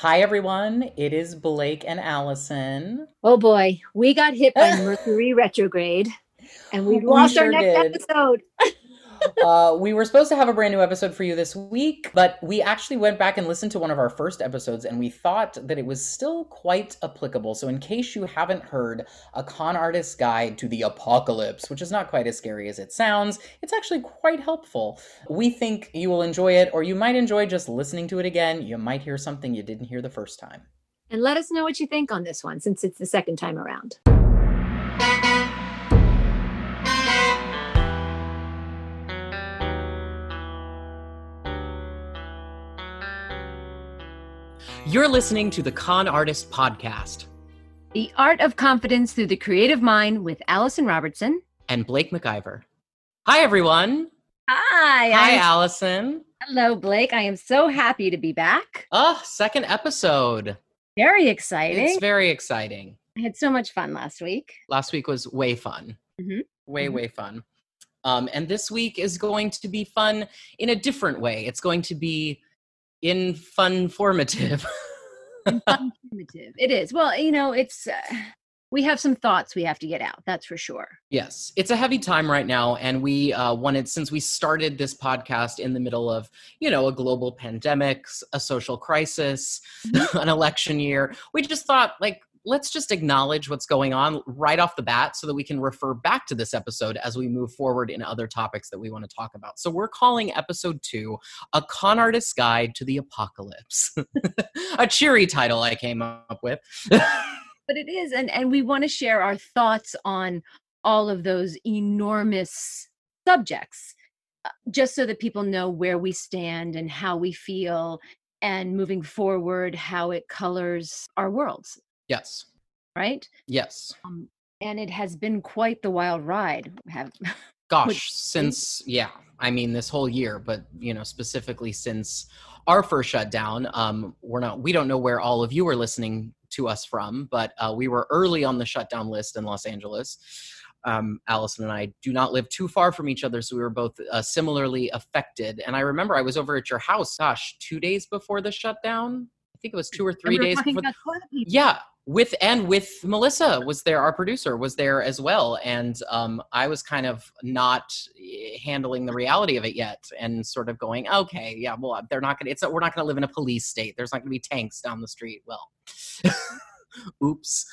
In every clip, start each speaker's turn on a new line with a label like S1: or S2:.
S1: Hi, everyone. It is Blake and Alison.
S2: Oh boy, we got hit by Mercury retrograde and we
S1: We
S2: lost
S1: sure
S2: our next
S1: did.
S2: episode.
S1: uh, we were supposed to have a brand new episode for you this week, but we actually went back and listened to one of our first episodes and we thought that it was still quite applicable. So, in case you haven't heard A Con Artist's Guide to the Apocalypse, which is not quite as scary as it sounds, it's actually quite helpful. We think you will enjoy it, or you might enjoy just listening to it again. You might hear something you didn't hear the first time.
S2: And let us know what you think on this one since it's the second time around.
S3: You're listening to the Con Artist Podcast
S2: The Art of Confidence Through the Creative Mind with Alison Robertson.
S3: and Blake McIver. Hi, everyone.
S2: Hi.
S3: Hi,
S2: I'm-
S3: Alison.
S2: Hello, Blake. I am so happy to be back.
S3: Oh, second episode.
S2: Very exciting.
S3: It's very exciting.
S2: I had so much fun last week.
S3: Last week was way fun.
S2: Mm-hmm.
S3: Way,
S2: Mhm.
S3: way fun. Um, and this week is going to be fun in a different way. It's going to be in fun formative.
S2: Informative. It is. Well, you know, it's uh, we have some thoughts we have to get out. That's for sure.
S3: Yes, it's a heavy time right now, and we uh, wanted since we started this podcast in the middle of you know a global pandemic, a social crisis, an election year. We just thought like let's just acknowledge what's going on right off the bat, so that we can refer back to this episode as we move forward in other topics that we want to talk about. So we're calling episode two "A Con Artist's Guide to the Apocalypse," a cheery title I came up with.
S2: but it is and and we want to share our thoughts on all of those enormous subjects uh, just so that people know where we stand and how we feel and moving forward how it colors our worlds
S3: yes,
S2: right
S3: yes.
S2: um, and it has been quite the wild ride have
S3: gosh since yeah i mean this whole year but you know specifically since our first shutdown um we're not we don't know where all of you are listening to us from but uh, we were early on the shutdown list in los angeles um, alison and i do not live too far from each other so we were both uh, similarly affected and i remember i was over at your house gosh two days before the shutdown i think it was two or three days before
S2: paper.
S3: yeah with and with melissa was there our producer was there as well. And um, i was kind of not eh, handling the reality of it yet and sort of going okay yeah well they're not gonna it's we're not gonna live in a police state. There's not gonna be tanks down the street. Well oops.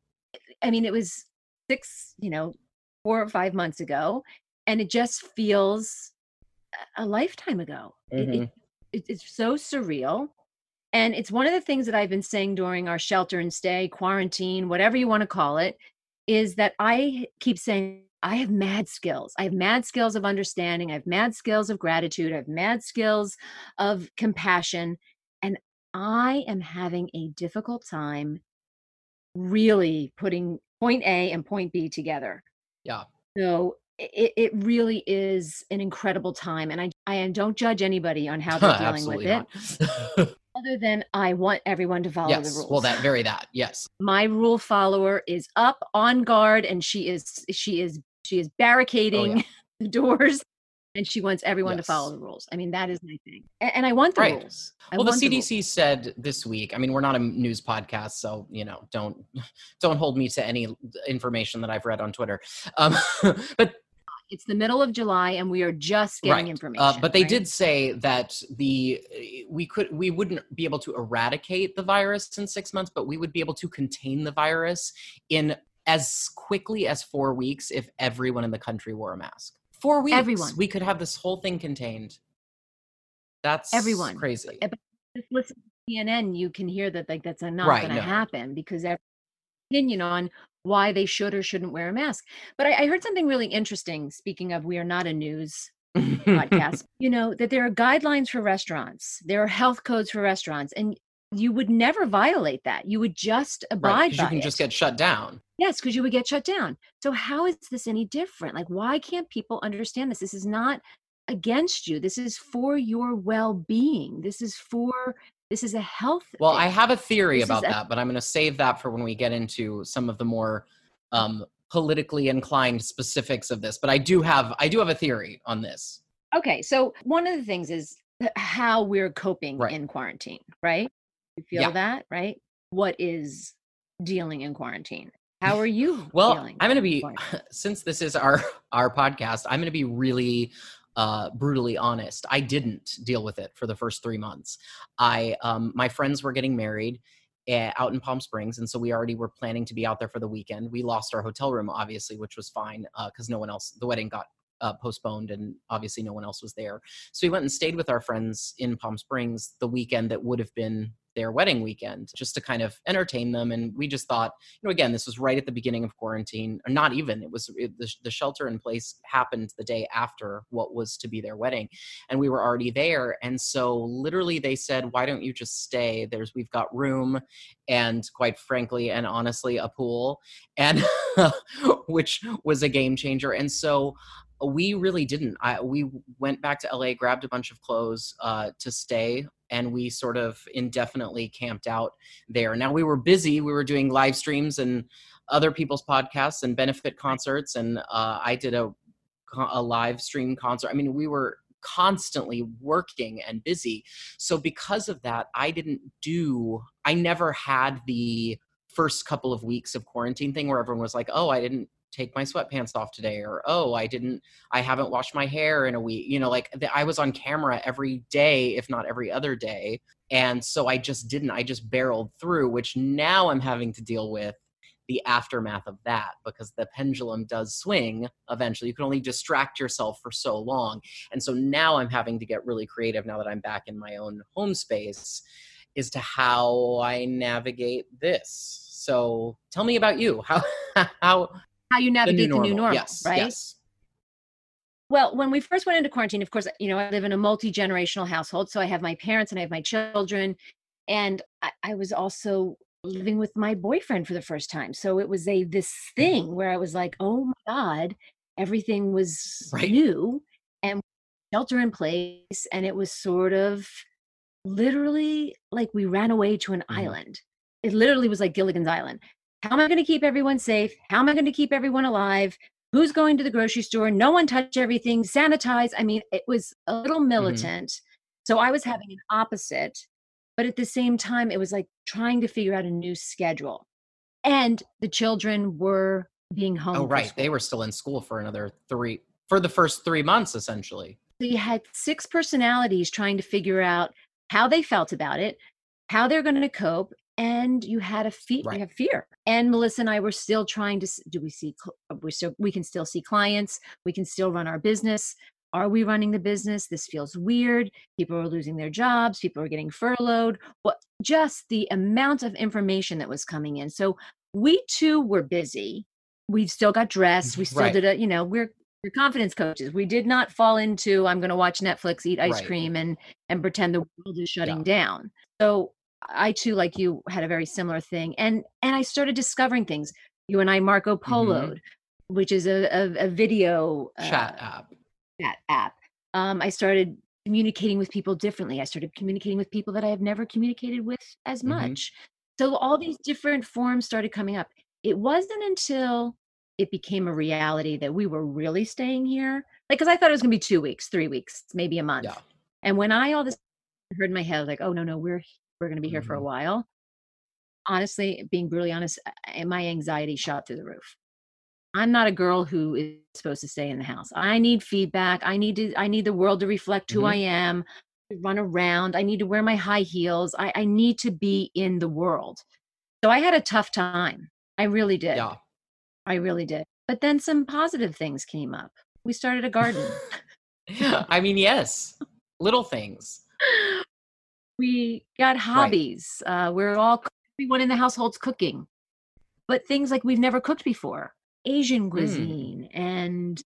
S2: I mean, it was six, you know, four or five months ago, and it just feels a- lifetime ago. It- it- it, it's so surreal. And it's one of the things that I've been saying during our shelter and stay, quarantine, whatever you want to call it, is that I keep saying, I have mad skills. I have mad skills of understanding. I have mad skills of gratitude. I have mad skills of compassion. And I am having a difficult time really putting point A and point B together.
S3: Yeah.
S2: So it, it really is an incredible time. And I, I don't judge anybody on how they're dealing with
S3: absolutely
S2: it,
S3: not
S2: other than I want everyone to follow the
S3: yes
S2: rules.
S3: well that very that yes
S2: My rule follower is up on guard and she is she is she is barricading the doors and she wants everyone to follow the rules. I mean, that is my thing. A- And, I want the
S3: Right.
S2: rules. I
S3: well the cdc said this week i mean we're not a news podcast so you know don't don't hold me to any information that i've read on twitter um, but
S2: It's the middle of July and we are just getting
S3: right.
S2: information.
S3: Uh, but they
S2: right?
S3: did say that the we could we wouldn't be able to eradicate the virus in six months, but we would be able to contain the virus in as quickly as four weeks if everyone in the country wore a mask. Four weeks,
S2: Everyone.
S3: we could have this whole thing contained. That's
S2: Everyone.
S3: crazy.
S2: Just listen to CNN, you can hear that like that's not
S3: Right,
S2: going to
S3: no.
S2: happen because every opinion on why they should or shouldn't wear a mask. But I, I heard something really interesting. Speaking of, we are not a news podcast. you know that there are guidelines for restaurants, there are health codes for restaurants, and you would never violate that. You would just abide
S3: right,
S2: by
S3: you can
S2: it.
S3: just get shut down.
S2: Yes, because you would get shut down. So how is this any different? Like, why can't people understand this? This is not against you. This is for your well-being. This is for this is a health.
S3: Well,
S2: thing.
S3: I have a theory
S2: This
S3: about
S2: a-
S3: that, but I'm going to save that for when we get into some of the more um, politically inclined specifics of this. But I do have I do have a theory on this.
S2: Okay, so one of the things is how we're coping
S3: Right.
S2: in quarantine, right? You feel
S3: Yeah.
S2: that, right? What is dealing in quarantine? How are you
S3: Well? I'm going to be since this is our our podcast, I'm going to be really uh brutally honest. I didn't deal with it for the first 3 months. I um my friends were getting married uh, out in Palm Springs and so we already were planning to be out there for the weekend. We lost our hotel room obviously, which was fine uh cuz no one else the wedding got uh, postponed and obviously no one else was there. So we went and stayed with our friends in Palm Springs the weekend that would have been their wedding weekend just to kind of entertain them. And we just thought you know again this was right at the beginning of quarantine or not even it was it, the, the shelter in place happened the day after what was to be their wedding and we were already there. And so literally they said why don't you just stay? There's we've got room and quite frankly and honestly a pool and which was a game changer. And so we really didn't. I, we went back to la grabbed a bunch of clothes uh, to stay and we sort of indefinitely camped out there. Now we were busy. We were doing live streams and other people's podcasts and benefit concerts and uh, i did a, a live stream concert. I mean we were constantly working and busy. So because of that i didn't do i never had the first couple of weeks of quarantine thing where everyone was like oh i didn't take my sweatpants off today or oh i didn't i haven't washed my hair in a week you know like the, i was on camera every day if not every other day and so i just didn't i just barreled through which now i'm having to deal with the aftermath of that because the pendulum does swing eventually. You can only distract yourself for so long and so now i'm having to get really creative now that i'm back in my own home space as to how i navigate this. So tell me about you. How how
S2: How you navigate the new normal,
S3: yes
S2: right?
S3: yes
S2: Well, when we first went into quarantine, of course, you know, I live in a multi generational household. So I have my parents and I have my children. And I, I was also living with my boyfriend for the first time. So it was a this thing where I was like, oh my God, everything was
S3: Right.
S2: new and shelter in place. And it was sort of literally like we ran away to an
S3: Mhm.
S2: island. It literally was like Gilligan's Island. How am I going to keep everyone safe? How am I going to keep everyone alive? Who's going to the grocery store? No one touch everything, sanitize. I mean, it was a little mm-hmm. militant. So I was having an opposite, but at the same time, it was like trying to figure out a new schedule. And the children were being oh, home.
S3: oh right they were still in school for another three for the first three months essentially
S2: So you had six personalities trying to figure out how they felt about it, how they're going to cope, and you had a fear.
S3: Right.
S2: You have fear. And Melissa and I were still trying to. Do we see? uh, We still we can still see clients. We can still run our business. Are we running the business? This feels weird. People are losing their jobs. People are getting furloughed. What? Just the amount of information that was coming in. So we too were busy. We still got dressed. We still
S3: Right.
S2: did a. You know, we're we're confidence coaches. We did not fall into I'm going to watch Netflix, eat ice
S3: Right.
S2: cream, and and pretend the world is shutting
S3: Yeah.
S2: down. So I too, like you, had a very similar thing, and and I started discovering things. You and I, Marco Polo, which is a a, a video
S3: Mm-hmm. chat
S2: uh,
S3: app
S2: chat app. Um, I started communicating with people differently. I started communicating with people that I have never communicated with as
S3: Mhm.
S2: much. So all these different forms started coming up. It wasn't until it became a reality that we were really staying here. Like, because I thought it was going to be two weeks, three weeks, maybe a month.
S3: yeah
S2: And when I all this heard in my head, like, oh no, no, we're we're going to be here for a
S3: Mhm.
S2: while. Honestly, being brutally honest, my anxiety shot through the roof. I'm not a girl who is supposed to stay in the house. I need feedback. I need to. I need the world to reflect who
S3: Mhm.
S2: I am. To run around. I need to wear my high heels. I, I need to be in the world. So I had a tough time. I really did.
S3: yeah
S2: I really did. But then some positive things came up. We started a garden.
S3: i mean yes little things
S2: we got hobbies. Uh, we're all everyone in the household's cooking, but things like we've never cooked before, Asian cuisine and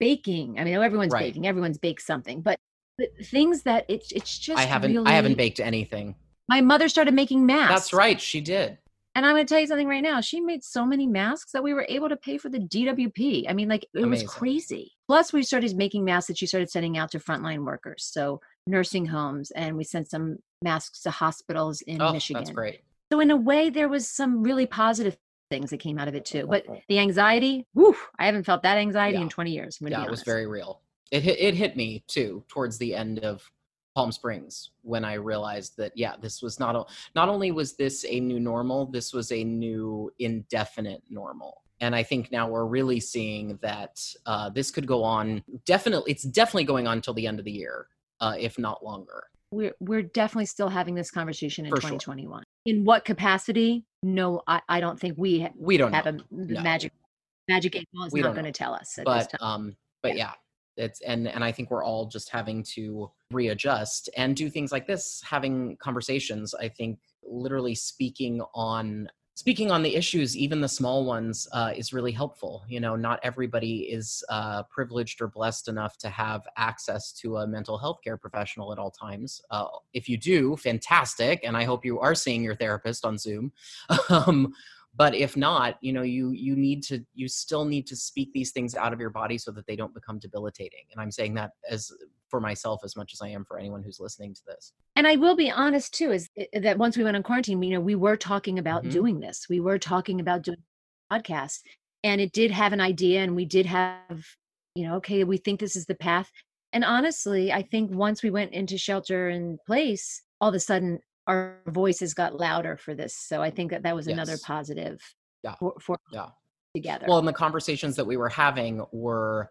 S2: baking. I mean, everyone's
S3: Right.
S2: baking. Everyone's baked something, but but things that it's it's just
S3: i haven't
S2: really,
S3: i haven't baked anything
S2: My mother started making masks.
S3: that's right she did
S2: And I'm going to tell you something right now. She made so many masks that we were able to pay for the DWP. I mean, like it
S3: Amazing.
S2: was crazy. Plus, we started making masks that she started sending out to frontline workers, so nursing homes, and we sent some masks to hospitals in
S3: oh
S2: Michigan.
S3: that's great
S2: So in a way, there was some really positive things that came out of it too. But the anxiety, whew, I haven't felt that anxiety
S3: Yeah.
S2: in 20 years.
S3: Yeah it was very real it hit, it hit me too towards the end of Palm Springs when I realized that yeah, this was not a, not only was this a new normal, this was a new indefinite normal. And I think now we're really seeing that uh, this could go on. Definitely, it's definitely going on until the end of the year, uh, if not longer.
S2: We're we're definitely still having this conversation in
S3: For sure.
S2: 2021. In what capacity? No, I, I don't think we ha-
S3: We don't
S2: have
S3: know,
S2: a
S3: No.
S2: magic magic eight ball is
S3: We
S2: not going to tell us at this
S3: but
S2: time.
S3: um, but yeah. It's and and I think we're all just having to readjust and do things like this, having conversations. I think literally speaking on speaking on the issues, even the small ones, uh, is really helpful. You know, not everybody is uh, privileged or blessed enough to have access to a mental health care professional at all times. Uh, if you do, fantastic, and I hope you are seeing your therapist on Zoom. um, but if not, you know, you you need to you still need to speak these things out of your body so that they don't become debilitating. And I'm saying that as for myself as much as I am for anyone who's listening to this.
S2: And I will be honest too, is that once we went on quarantine, you know, we were talking about
S3: Mhm.
S2: doing this. We were talking about doing a podcast, and it did have an idea, and we did have, you know, okay, we think this is the path. And honestly, I think once we went into shelter in place, all of a sudden our voices got louder for this. So I think that that was another positive
S3: Yeah.
S2: for, for
S3: Yeah.
S2: together.
S3: Well, and the conversations that we were having were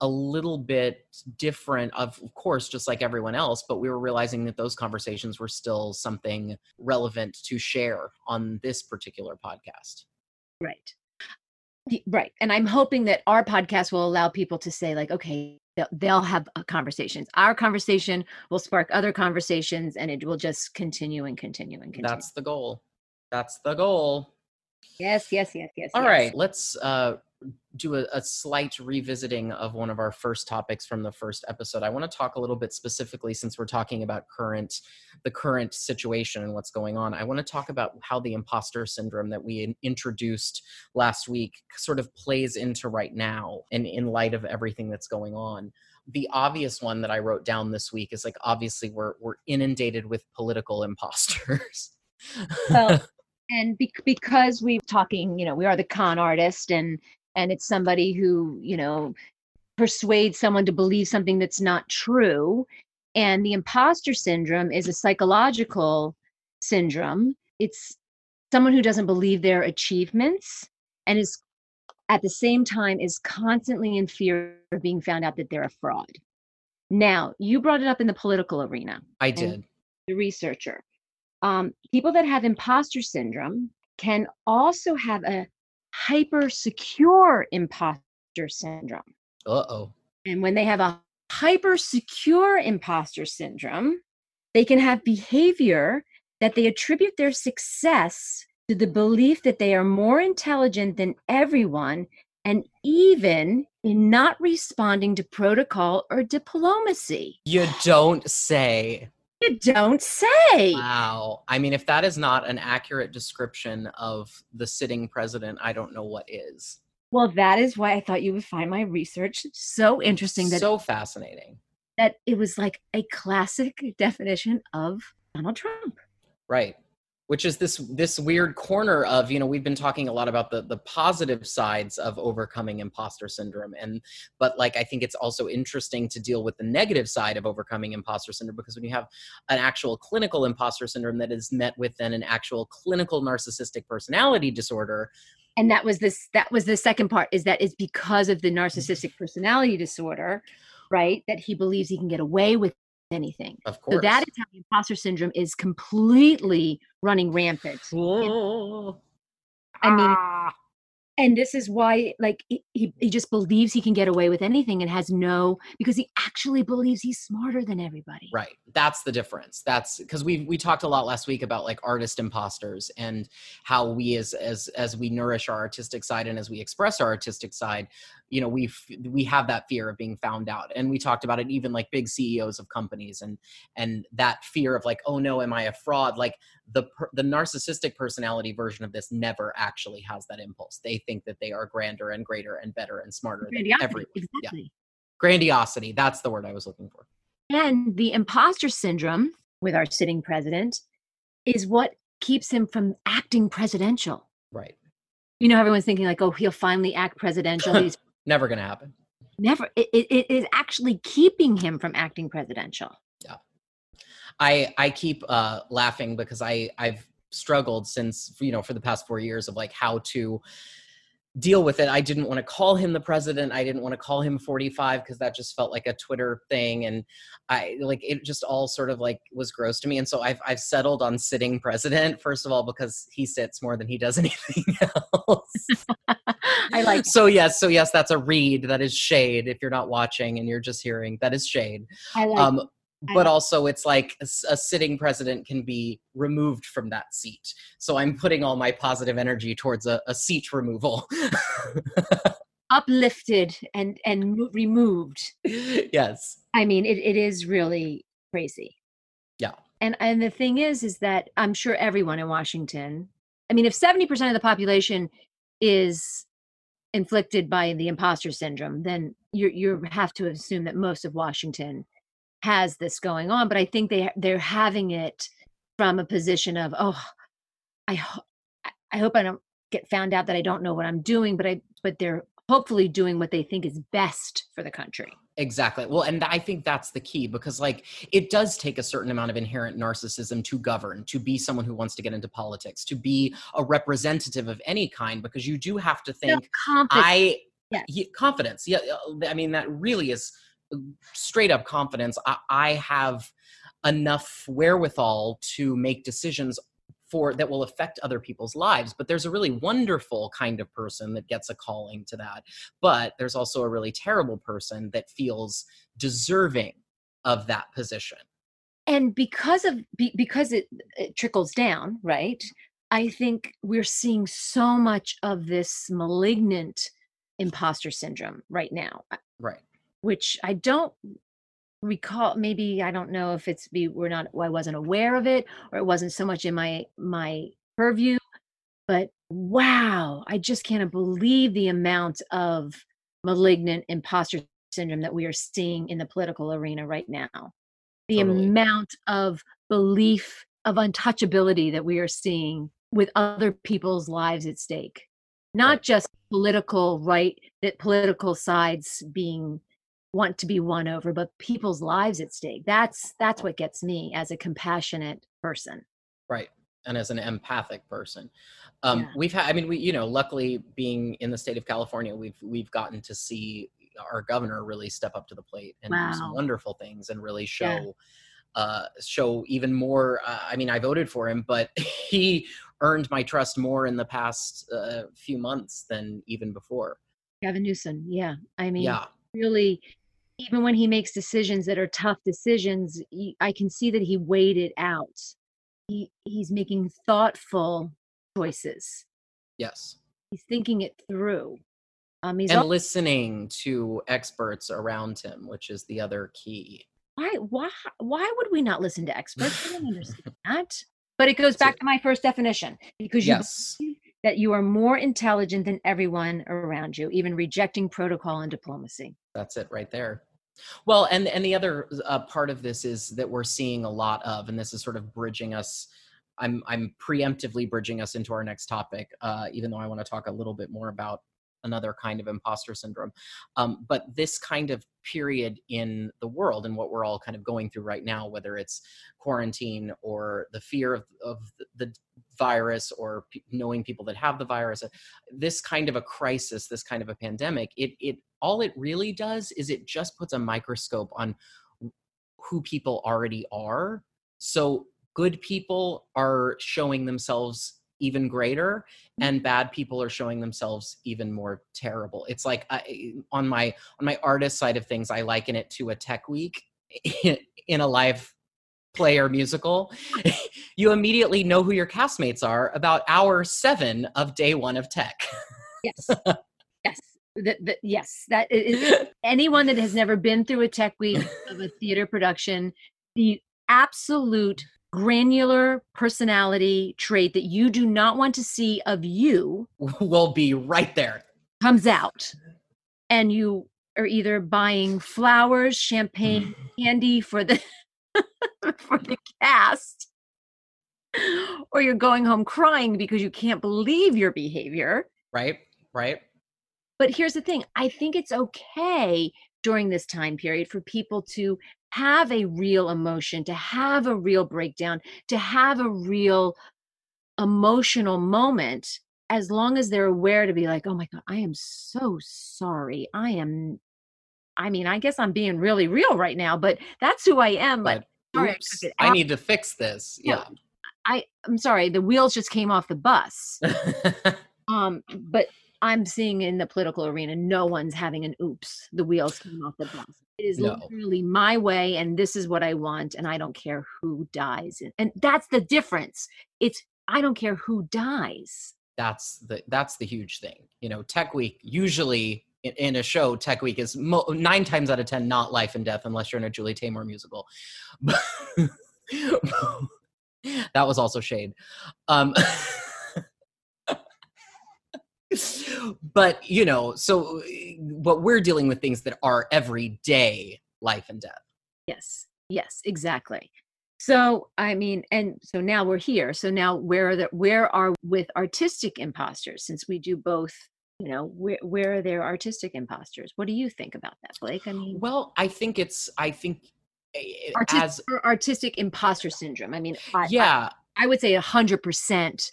S3: a little bit different, of course, just like everyone else, but we were realizing that those conversations were still something relevant to share on this particular podcast.
S2: Right. Right. And I'm hoping that our podcast will allow people to say, like, okay, they'll, have uh, conversations. Our conversation will spark other conversations and it will just continue and continue and continue.
S3: That's the goal. That's the goal.
S2: Yes, yes, yes, yes.
S3: All
S2: yes.
S3: right, let's uh, do a, a slight revisiting of one of our first topics from the first episode. I want to talk a little bit specifically, since we're talking about current, the current situation and what's going on. I want to talk about how the imposter syndrome that we introduced last week sort of plays into right now, and in light of everything that's going on. The obvious one that I wrote down this week is like obviously we're we're inundated with political imposters.
S2: Well, and be- because we're talking, you know, we are the con artist and and it's somebody who, you know, persuades someone to believe something that's not true. And the imposter syndrome is a psychological syndrome. It's someone who doesn't believe their achievements and is at the same time is constantly in fear of being found out that they're a fraud. Now, you brought it up in the political arena
S3: I did.
S2: the researcher. Um, people that have imposter syndrome can also have a hyper secure imposter syndrome.
S3: Uh oh.
S2: And when they have a hyper secure imposter syndrome, they can have behavior that they attribute their success to the belief that they are more intelligent than everyone and even in not responding to protocol or diplomacy.
S3: You don't say.
S2: You don't say.
S3: Wow. I mean, if that is not an accurate description of the sitting president, I don't know what is.
S2: Well, that is why I thought you would find my research so interesting that
S3: so fascinating.
S2: that it was like a classic definition of Donald Trump.
S3: Right. Which is this this weird corner of, you know, we've been talking a lot about the the positive sides of overcoming imposter syndrome and but like I think it's also interesting to deal with the negative side of overcoming imposter syndrome because when you have an actual clinical imposter syndrome that is met with then an actual clinical narcissistic personality disorder,
S2: And that was this that was the second part is that it's because of the narcissistic personality disorder, right? That he believes he can get away with anything.
S3: of course.
S2: So that is how the imposter syndrome is completely running rampant.
S3: Whoa.
S2: I mean,
S3: Ah.
S2: and this is why like he, he he just believes he can get away with anything and has no because he actually believes he's smarter than everybody.
S3: Right. That's the difference. That's because we we talked a lot last week about like artist imposters and how we as as as we nourish our artistic side and as we express our artistic side, you know, we we have that fear of being found out. And we talked about it even like big CEOs of companies and and that fear of like, oh no, am I a fraud? Like the the narcissistic personality version of this never actually has that impulse. They think that they are grander and greater and better and smarter than everyone. Yeah.
S2: exactly.
S3: Grandiosity. That's the word I was looking for.
S2: And the imposter syndrome with our sitting president is what keeps him from acting presidential.
S3: Right.
S2: You know, everyone's thinking like, oh, he'll finally act presidential. He's
S3: Never gonna happen.
S2: never, it, it, it is actually keeping him from acting presidential. Yeah.
S3: I I keep uh, laughing because I I've struggled since you know for the past four years of like how to deal with it. I didn't want to call him the president. I didn't want to call him 45 because that just felt like a Twitter thing. And I like it just all sort of like was gross to me. And so I've I've settled on sitting president, first of all, because he sits more than he does anything else.
S2: I like
S3: so yes, so yes, that's a read. That is shade. If you're not watching and you're just hearing, that is shade.
S2: I like
S3: Um, but also it's like a sitting president can be removed from that seat so i'm putting all my positive energy towards a, a seat removal
S2: uplifted and and removed.
S3: yes
S2: I mean, it, it is really crazy.
S3: Yeah.
S2: And and the thing is, is that I'm sure everyone in Washington. I mean, if 70% of the population is inflicted by the imposter syndrome, then you you have to assume that most of Washington has this going on. But I think they they're having it from a position of, oh, I ho- I- hope I don't get found out that I don't know what I'm doing, but I but they're hopefully doing what they think is best for the country.
S3: exactly well and i think that's the key because like it does take a certain amount of inherent narcissism to govern to be someone who wants to get into politics to be a representative of any kind because you do have to think
S2: Confidence.
S3: I
S2: Yes.
S3: confidence. Yeah, uh, I mean that really is straight up confidence. I, I have enough wherewithal to make decisions for that will affect other people's lives. But there's a really wonderful kind of person that gets a calling to that. But there's also a really terrible person that feels deserving of that position.
S2: and because of because it, it trickles down right i think we're seeing so much of this malignant imposter syndrome right now
S3: Right.
S2: Which i don't recall maybe i don't know if it's be we're not i wasn't aware of it or it wasn't so much in my my purview but wow i just can't believe the amount of malignant imposter syndrome that we are seeing in the political arena right now the
S3: Totally.
S2: amount of belief of untouchability that we are seeing with other people's lives at stake not
S3: Right.
S2: just political right that political sides being want to be won over but people's lives at stake. That's that's what gets me as a compassionate person.
S3: Right and as an empathic person. Um
S2: Yeah.
S3: we've had i mean we you know luckily being in the state of california we've we've gotten to see our governor really step up to the plate and do some wonderful things and really show
S2: Yeah.
S3: uh show even more uh, i mean i voted for him but he earned my trust more in the past uh, few months than even before.
S2: Gavin newsom yeah. I mean
S3: yeah.
S2: really even when he makes decisions that are tough decisions he, i can see that he weighed it out. He he's making thoughtful choices.
S3: Yes.
S2: He's thinking it through. Um he's
S3: and
S2: al-
S3: listening to experts around him which is the other key.
S2: Why why why would we not listen to experts? I don't understand that. But it goes back to my first definition because you
S3: yes.
S2: believe that you are more intelligent than everyone around you even rejecting protocol and diplomacy
S3: That's it right there. Well, and and the other uh, part of this is that we're seeing a lot of, and this is sort of bridging us. I'm I'm preemptively bridging us into our next topic, uh, even though I want to talk a little bit more about another kind of imposter syndrome. Um, but this kind of period in the world and what we're all kind of going through right now, whether it's quarantine or the fear of, of the virus or p- knowing people that have the virus, uh, this kind of a crisis, this kind of a pandemic, it it all it really does is it just puts a microscope on who people already are. So good people are showing themselves even greater and bad people are showing themselves even more terrible it's like I, on my on my artist side of things i liken it to a tech week in a live play or musical you immediately know who your castmates are about hour seven of day one of tech.
S2: Yes. Yes. That, that yes. That is anyone that has never been through a tech week of a theater production the absolute granular personality trait that you do not want to see of you
S3: will be right there.
S2: comes out. And you are either buying flowers champagne hmm. candy for the for the cast. Or you're going home crying because you can't believe your behavior.
S3: Right right.
S2: But here's the thing i think it's okay during this time period for people to have a real emotion, to have a real breakdown, to have a real emotional moment, as long as they're aware to be like, oh my God, I am so sorry. I am, I mean, I guess I'm being really real right now, but that's who I am. But,
S3: sorry, oops, I, I need to fix this. Yeah.
S2: I, I'm sorry, the wheels just came off the bus. um, but I'm seeing in the political arena, no one's having an oops, the wheels came off the bus. It is no. literally my way, and this is what I want, and I don't care who dies. And that's the difference. It's I don't care who dies.
S3: That's the that's the huge thing. You know, Tech Week usually in, a show, Tech Week is mo- nine times out of ten not life and death, unless you're in a Julie Taymor musical. that was also shade. Um, but you know, so what we're dealing with things that are everyday life and death.
S2: Yes. Yes, exactly. So I mean, and so now we're here. So now where are the where are with artistic imposters? Since we do both, you know, where where are their artistic imposters? What do you think about that, Blake? I mean,
S3: well, I think it's I think eh,
S2: artistic, as artistic imposter syndrome. I mean, I,
S3: yeah,
S2: I, I would say a hundred percent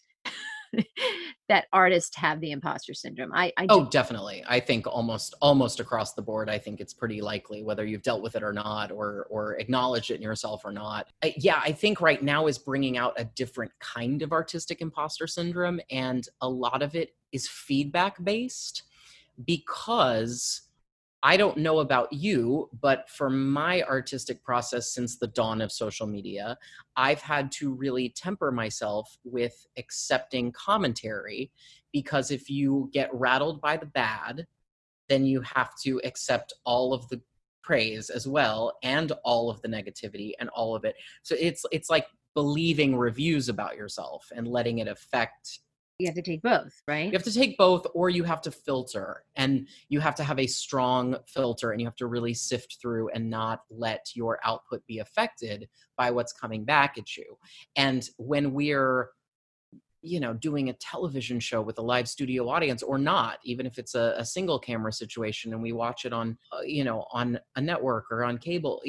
S2: that artists have the imposter syndrome. I, I
S3: oh, definitely. I think almost almost across the board. I think it's pretty likely whether you've dealt with it or not, or or acknowledged it in yourself or not. I, yeah, I think right now is bringing out a different kind of artistic imposter syndrome, and a lot of it is feedback based because I don't know about you, but for my artistic process since the dawn of social media, I've had to really temper myself with accepting commentary because if you get rattled by the bad, then you have to accept all of the praise as well and all of the negativity and all of it. So it's it's like believing reviews about yourself and letting it affect
S2: you have to take both, right?
S3: You have to take both, or you have to filter, and you have to have a strong filter, and you have to really sift through and not let your output be affected by what's coming back at you. And when we're you know doing a television show with a live studio audience or not even if it's a, a single camera situation and we watch it on uh, you know on a network or on cable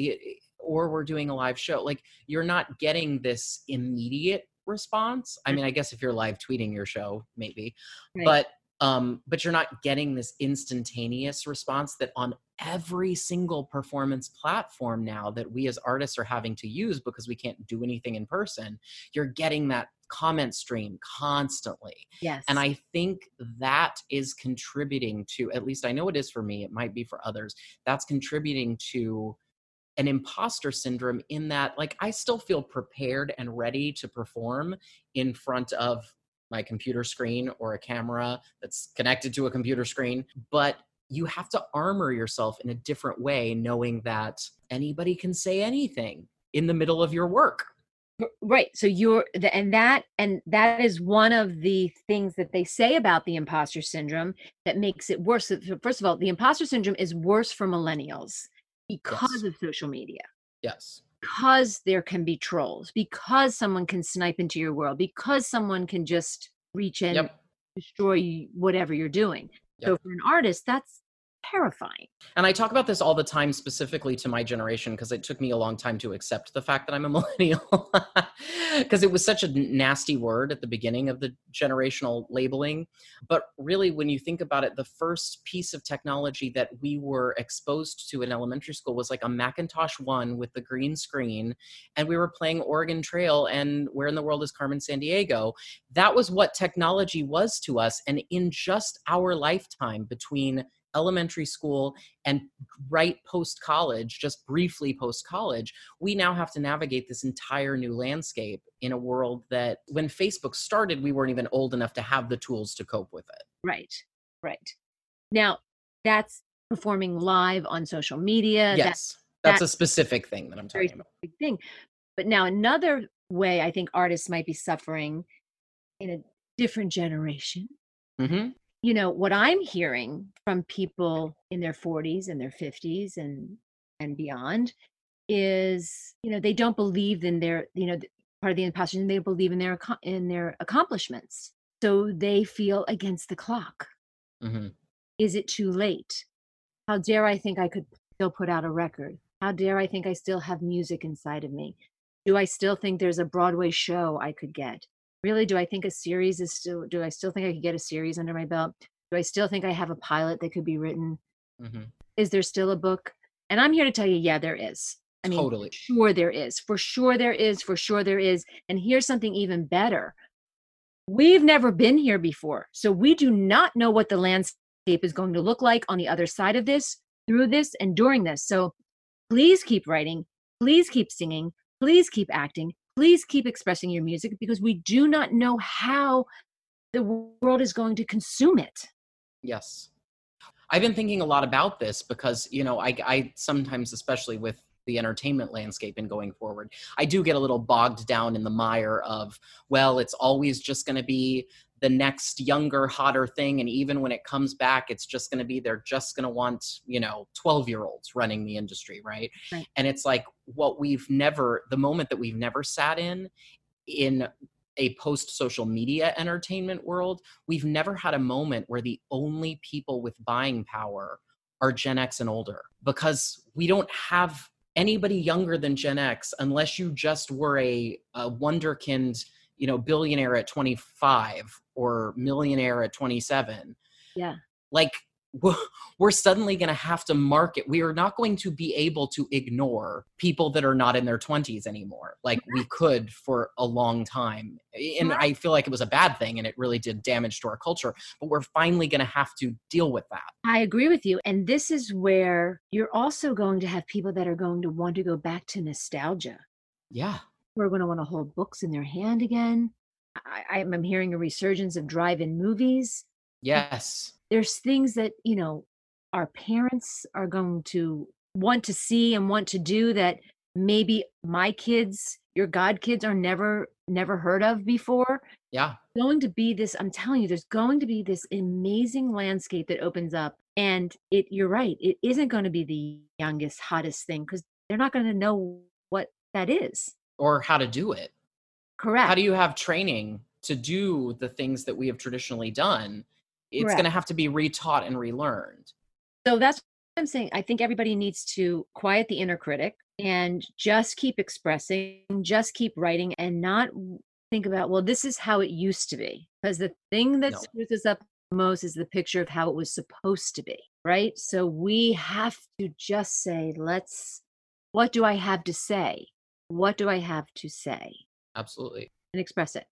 S3: or we're doing a live show like you're not getting this immediate response. I mean, I guess if you're live tweeting your show, maybe, right. but um, but you're not getting this instantaneous response that on every single performance platform now that we as artists are having to use because we can't do anything in person. You're getting that comment stream constantly.
S2: Yes.
S3: And I think that is contributing to, at least I know it is for me, it might be for others, that's contributing to an imposter syndrome in that like I still feel prepared and ready to perform in front of my computer screen or a camera that's connected to a computer screen, but you have to armor yourself in a different way knowing that anybody can say anything in the middle of your work.
S2: Right so you're and that and that is one of the things that they say about the imposter syndrome that makes it worse. First of all the imposter syndrome is worse for millennials because yes. of social media.
S3: Yes.
S2: Because there can be trolls, because someone can snipe into your world, because someone can just reach in yep. destroy whatever you're doing. Yep. So for an artist, that's terrifying.
S3: And I talk about this all the time, specifically to my generation, because it took me a long time to accept the fact that I'm a millennial, because it was such a nasty word at the beginning of the generational labeling. But really, when you think about it, the first piece of technology that we were exposed to in elementary school was like a Macintosh One with the green screen, and we were playing Oregon Trail and Where in the World is Carmen Sandiego. That was what technology was to us. And in just our lifetime between elementary school and right post college, just briefly post college, we now have to navigate this entire new landscape in a world that when Facebook started, we weren't even old enough to have the tools to cope with it.
S2: Right, right. Now, that's performing live on social media.
S3: Yes, that's, that's a specific thing that I'm talking about.
S2: Thing. But now, another way I think artists might be suffering in a different generation
S3: mm-hmm
S2: you know what i'm hearing from people in their 40s and their 50s and and beyond is you know they don't believe in their you know part of the imposter they believe in their in their accomplishments so they feel against the clock
S3: mm-hmm.
S2: is it too late how dare i think i could still put out a record How dare I think I still have music inside of me? Do I still think there's a Broadway show I could get? Really, do I think a series is still, do I still think I could get a series under my belt? Do I still think I have a pilot that could be written?
S3: Mm-hmm.
S2: Is there still a book? And I'm here to tell you, yeah, there is. I mean,
S3: Totally.
S2: sure there is. For sure there is. For sure there is. And here's something even better. We've never been here before. So we do not know what the landscape is going to look like on the other side of this, through this, and during this. So please keep writing. Please keep singing. Please keep acting. Please keep expressing your music because we do not know how the world is going to consume it.
S3: Yes. I've been thinking a lot about this because, you know, I, I sometimes, especially with the entertainment landscape and going forward, I do get a little bogged down in the mire of, well, it's always just going to be the next younger, hotter thing. And even when it comes back, it's just going to be, they're just going to want, you know, 12 year olds running the industry, right?
S2: Right.
S3: And it's like what we've never, the moment that we've never sat in, in a post social media entertainment world, we've never had a moment where the only people with buying power are Gen X and older because we don't have anybody younger than Gen X unless you just were a, a wonderkind, you know, billionaire at 25 or millionaire at 27.
S2: Yeah.
S3: Like we're- suddenly going to have to market. We are not going to be able to ignore people that are not in their 20s anymore, like we could for a long time. And I feel like it was a bad thing and it really did damage to our culture. But we're finally going to have to deal with that.
S2: I agree with you. And this is where you're also going to have people that are going to want to go back to nostalgia.
S3: Yeah.
S2: Who are going to want to hold books in their hand again. I, I'm I'm hearing a resurgence of drive-in movies.
S3: Yes.
S2: There's things that, you know, our parents are going to want to see and want to do that maybe my kids, your god kids are never never heard of before.
S3: Yeah.
S2: going to be this i'm telling you there's going to be this amazing landscape that opens up and it you're right it isn't going to be the youngest hottest thing because they're not going to know what that is
S3: Or how to do it.
S2: correct
S3: How do you have training to do the things that we have traditionally done? It's going to have to be retaught and relearned.
S2: so that's what i'm saying i think everybody needs to quiet the inner critic and just keep expressing just keep writing and not think about well this is how it used to be because the thing that
S3: No.
S2: screws us up most is the picture of how it was supposed to be right so we have to just say let's what do i have to say what do i have to say
S3: Absolutely.
S2: and express it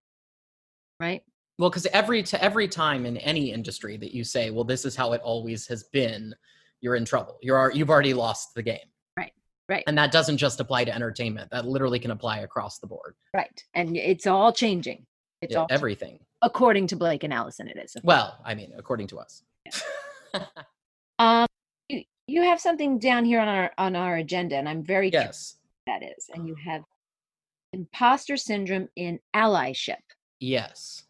S2: right
S3: Well, because every to every time in any industry that you say, "Well, this is how it always has been," you're in trouble. You're you've already lost the game.
S2: Right, right.
S3: And that doesn't just apply to entertainment. That literally can apply across the board.
S2: right and it's all changing it's
S3: Yeah,
S2: all
S3: everything.
S2: according to blake and alison it is
S3: Well, I mean, according to us.
S2: Um, you, you have something down here on our on our agenda, and I'm very
S3: yes.
S2: what that is. And you mm. have imposter syndrome in allyship.
S3: Yes.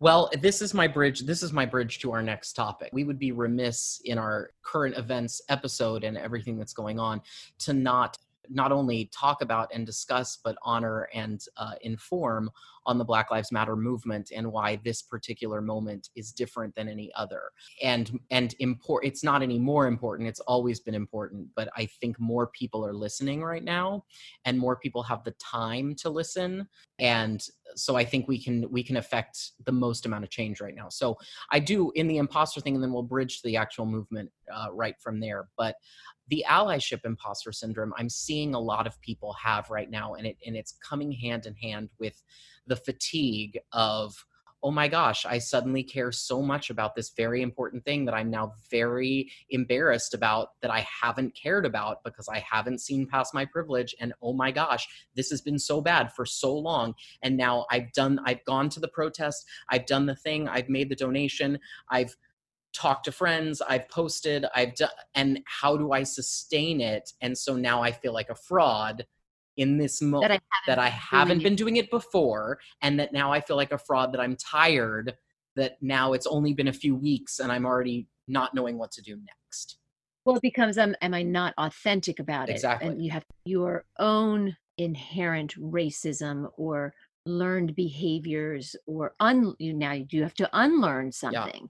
S3: Well, this is my bridge. This is my bridge to our next topic. We would be remiss in our current events episode and everything that's going on to not not only talk about and discuss, but honor and uh, inform on the Black Lives Matter movement and why this particular moment is different than any other. And and import. It's not any more important. It's always been important, but I think more people are listening right now, and more people have the time to listen and so i think we can we can affect the most amount of change right now so i do in the imposter thing and then we'll bridge to the actual movement uh, right from there but the allyship imposter syndrome i'm seeing a lot of people have right now and it and it's coming hand in hand with the fatigue of oh my gosh i suddenly care so much about this very important thing that i'm now very embarrassed about that i haven't cared about because i haven't seen past my privilege and oh my gosh this has been so bad for so long and now i've done i've gone to the protest i've done the thing i've made the donation i've talked to friends i've posted i've done and how do i sustain it and so now i feel like a fraud in this
S2: That
S3: moment
S2: I
S3: that i haven't been doing it before and that now i feel like a fraud that i'm tired that now it's only been a few weeks and i'm already not knowing what to do next
S2: Well, it becomes um, am I not authentic about it?
S3: Exactly.
S2: And you have your own inherent racism or learned behaviors or un you now you have to unlearn something.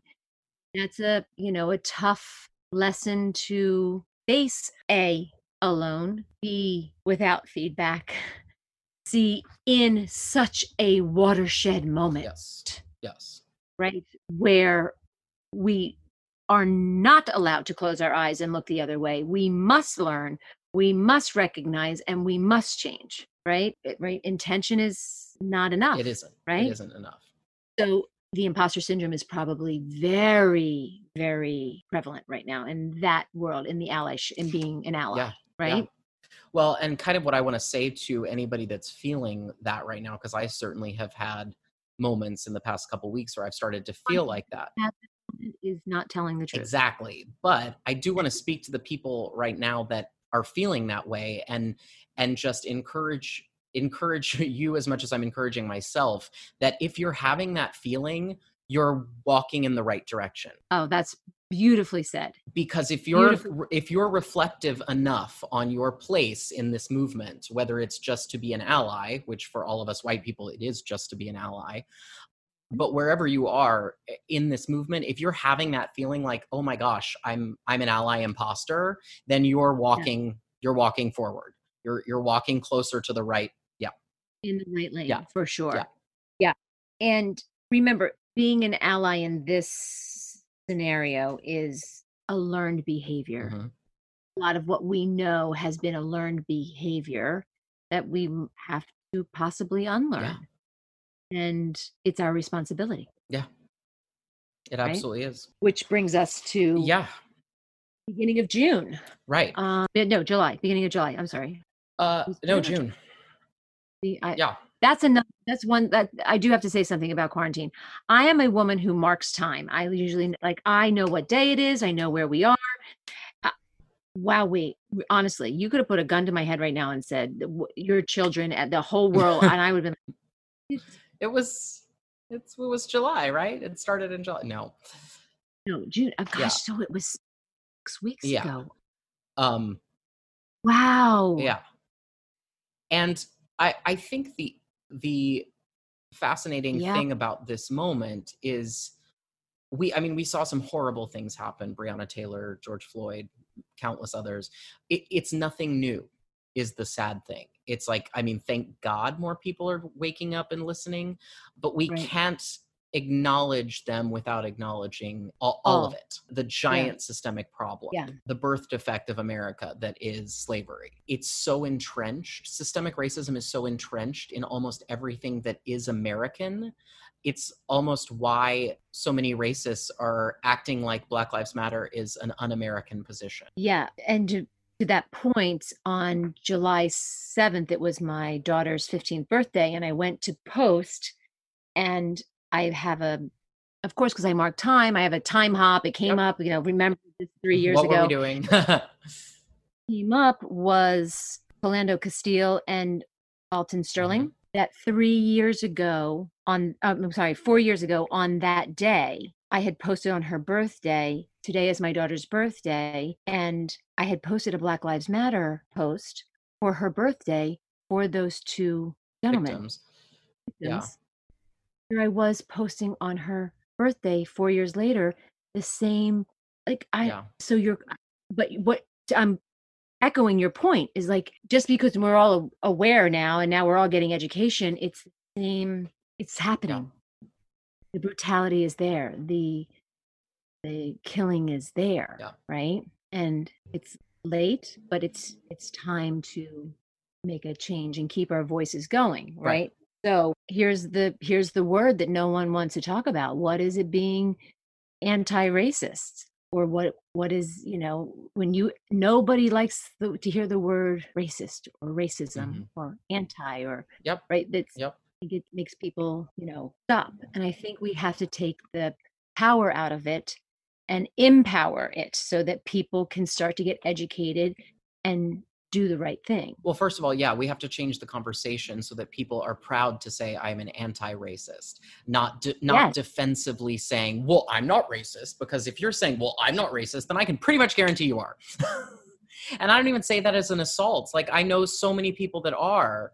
S2: That's a you know a tough lesson to face a alone, B, without feedback, C, in such a watershed moment.
S3: Yes. Yes.
S2: Right. Where we are not allowed to close our eyes and look the other way. We must learn, we must recognize, and we must change. Right. Right. Intention is not enough.
S3: It isn't.
S2: Right.
S3: It isn't enough.
S2: So the imposter syndrome is probably very, very prevalent right now in that world, in the ally, in being an ally.
S3: Yeah.
S2: Right.
S3: Yeah. Well, and kind of what I want to say to anybody that's feeling that right now, because I certainly have had moments in the past couple weeks where I've started to feel like that.
S2: Is not telling the truth.
S3: Exactly. But I do want to speak to the people right now that are feeling that way and and just encourage encourage you as much as I'm encouraging myself that if you're having that feeling, you're walking in the right direction.
S2: Oh, that's beautifully said.
S3: Because if you're
S2: Beautiful.
S3: if you're reflective enough on your place in this movement, whether it's just to be an ally, which for all of us white people it is just to be an ally, but wherever you are eh, in this movement if you're having that feeling like oh my gosh i'm i'm an ally imposter then you're walking you're walking forward you're you're walking closer to the right
S2: in the right lane
S3: Yeah.
S2: for sure.
S3: Yeah.
S2: Yeah. And remember, being an ally in this scenario is a learned behavior.
S3: Mhm.
S2: A lot of what we know has been a learned behavior that we have to possibly unlearn. And it's our responsibility, Yeah.
S3: it
S2: Right?
S3: absolutely is
S2: which brings us to
S3: yeah
S2: beginning of June.
S3: right
S2: Um, no, July, beginning of July. I'm sorry.
S3: uh no june
S2: I,
S3: yeah.
S2: that's another that's one that i do have to say something about quarantine. I am a woman who marks time. I usually like i know what day it is i know where we are. Uh, wow wait honestly you could have put a gun to my head right now and said your children and the whole world and i would have been like,
S3: it was it's it was july right? It started in july no.
S2: No june oh, gosh
S3: Yeah.
S2: so it was six weeks
S3: Yeah.
S2: ago.
S3: Um
S2: wow.
S3: Yeah. And i i think the the fascinating
S2: Yeah.
S3: thing about this moment is we i mean we saw some horrible things happen breonna taylor george floyd countless others it, it's nothing new is the sad thing it's like i mean thank god more people are waking up and listening but we
S2: Right.
S3: can't acknowledge them without acknowledging all, all of
S2: oh.
S3: it. The giant systemic problem.
S2: Yeah.
S3: the birth defect of america that is slavery. It's so entrenched systemic racism is so entrenched in almost everything that is american. It's almost why so many racists are acting like black lives matter is an un-american position.
S2: Yeah, and to, to that point, on July 7th, it was my daughter's 15th birthday, and I went to post, and I have a, of course, because I mark time, I have a time hop. It came up, you know, remember this three years
S3: what
S2: ago.
S3: What were we doing
S2: Came up was Philando Castile and Alton Sterling. That three years ago, on, um, I'm sorry, four years ago, on that day, I had posted on her birthday. Today is my daughter's birthday. And I had posted a Black Lives Matter post for her birthday for those two gentlemen.
S3: victims Yeah.
S2: Here I was posting on her birthday four years later, the same, like, I,
S3: yeah.
S2: so you're, uh, but what I'm echoing your point is like, just because we're all aware now and now we're all getting education, it's the same, it's happening. The brutality is there the the killing is there
S3: Yeah.
S2: right? And it's late but it's it's time to make a change and keep our voices going
S3: Right.
S2: right, so here's the here's the word that no one wants to talk about what is it being anti-racist or what what is you know when you nobody likes the, to hear the word racist or racism
S3: Mhm.
S2: or anti or
S3: Yep.
S2: right that's
S3: Yep.
S2: I think it makes people, you know, stop. And I think we have to take the power out of it and empower it so that people can start to get educated and do the right thing.
S3: Well, first of all, yeah, we have to change the conversation so that people are proud to say I'm an anti-racist, not de- not
S2: Yes.
S3: defensively saying, "Well, I'm not racist," because if you're saying, "Well, I'm not racist," then I can pretty much guarantee you are. and I don't even say that as an assault. Like I know so many people that are,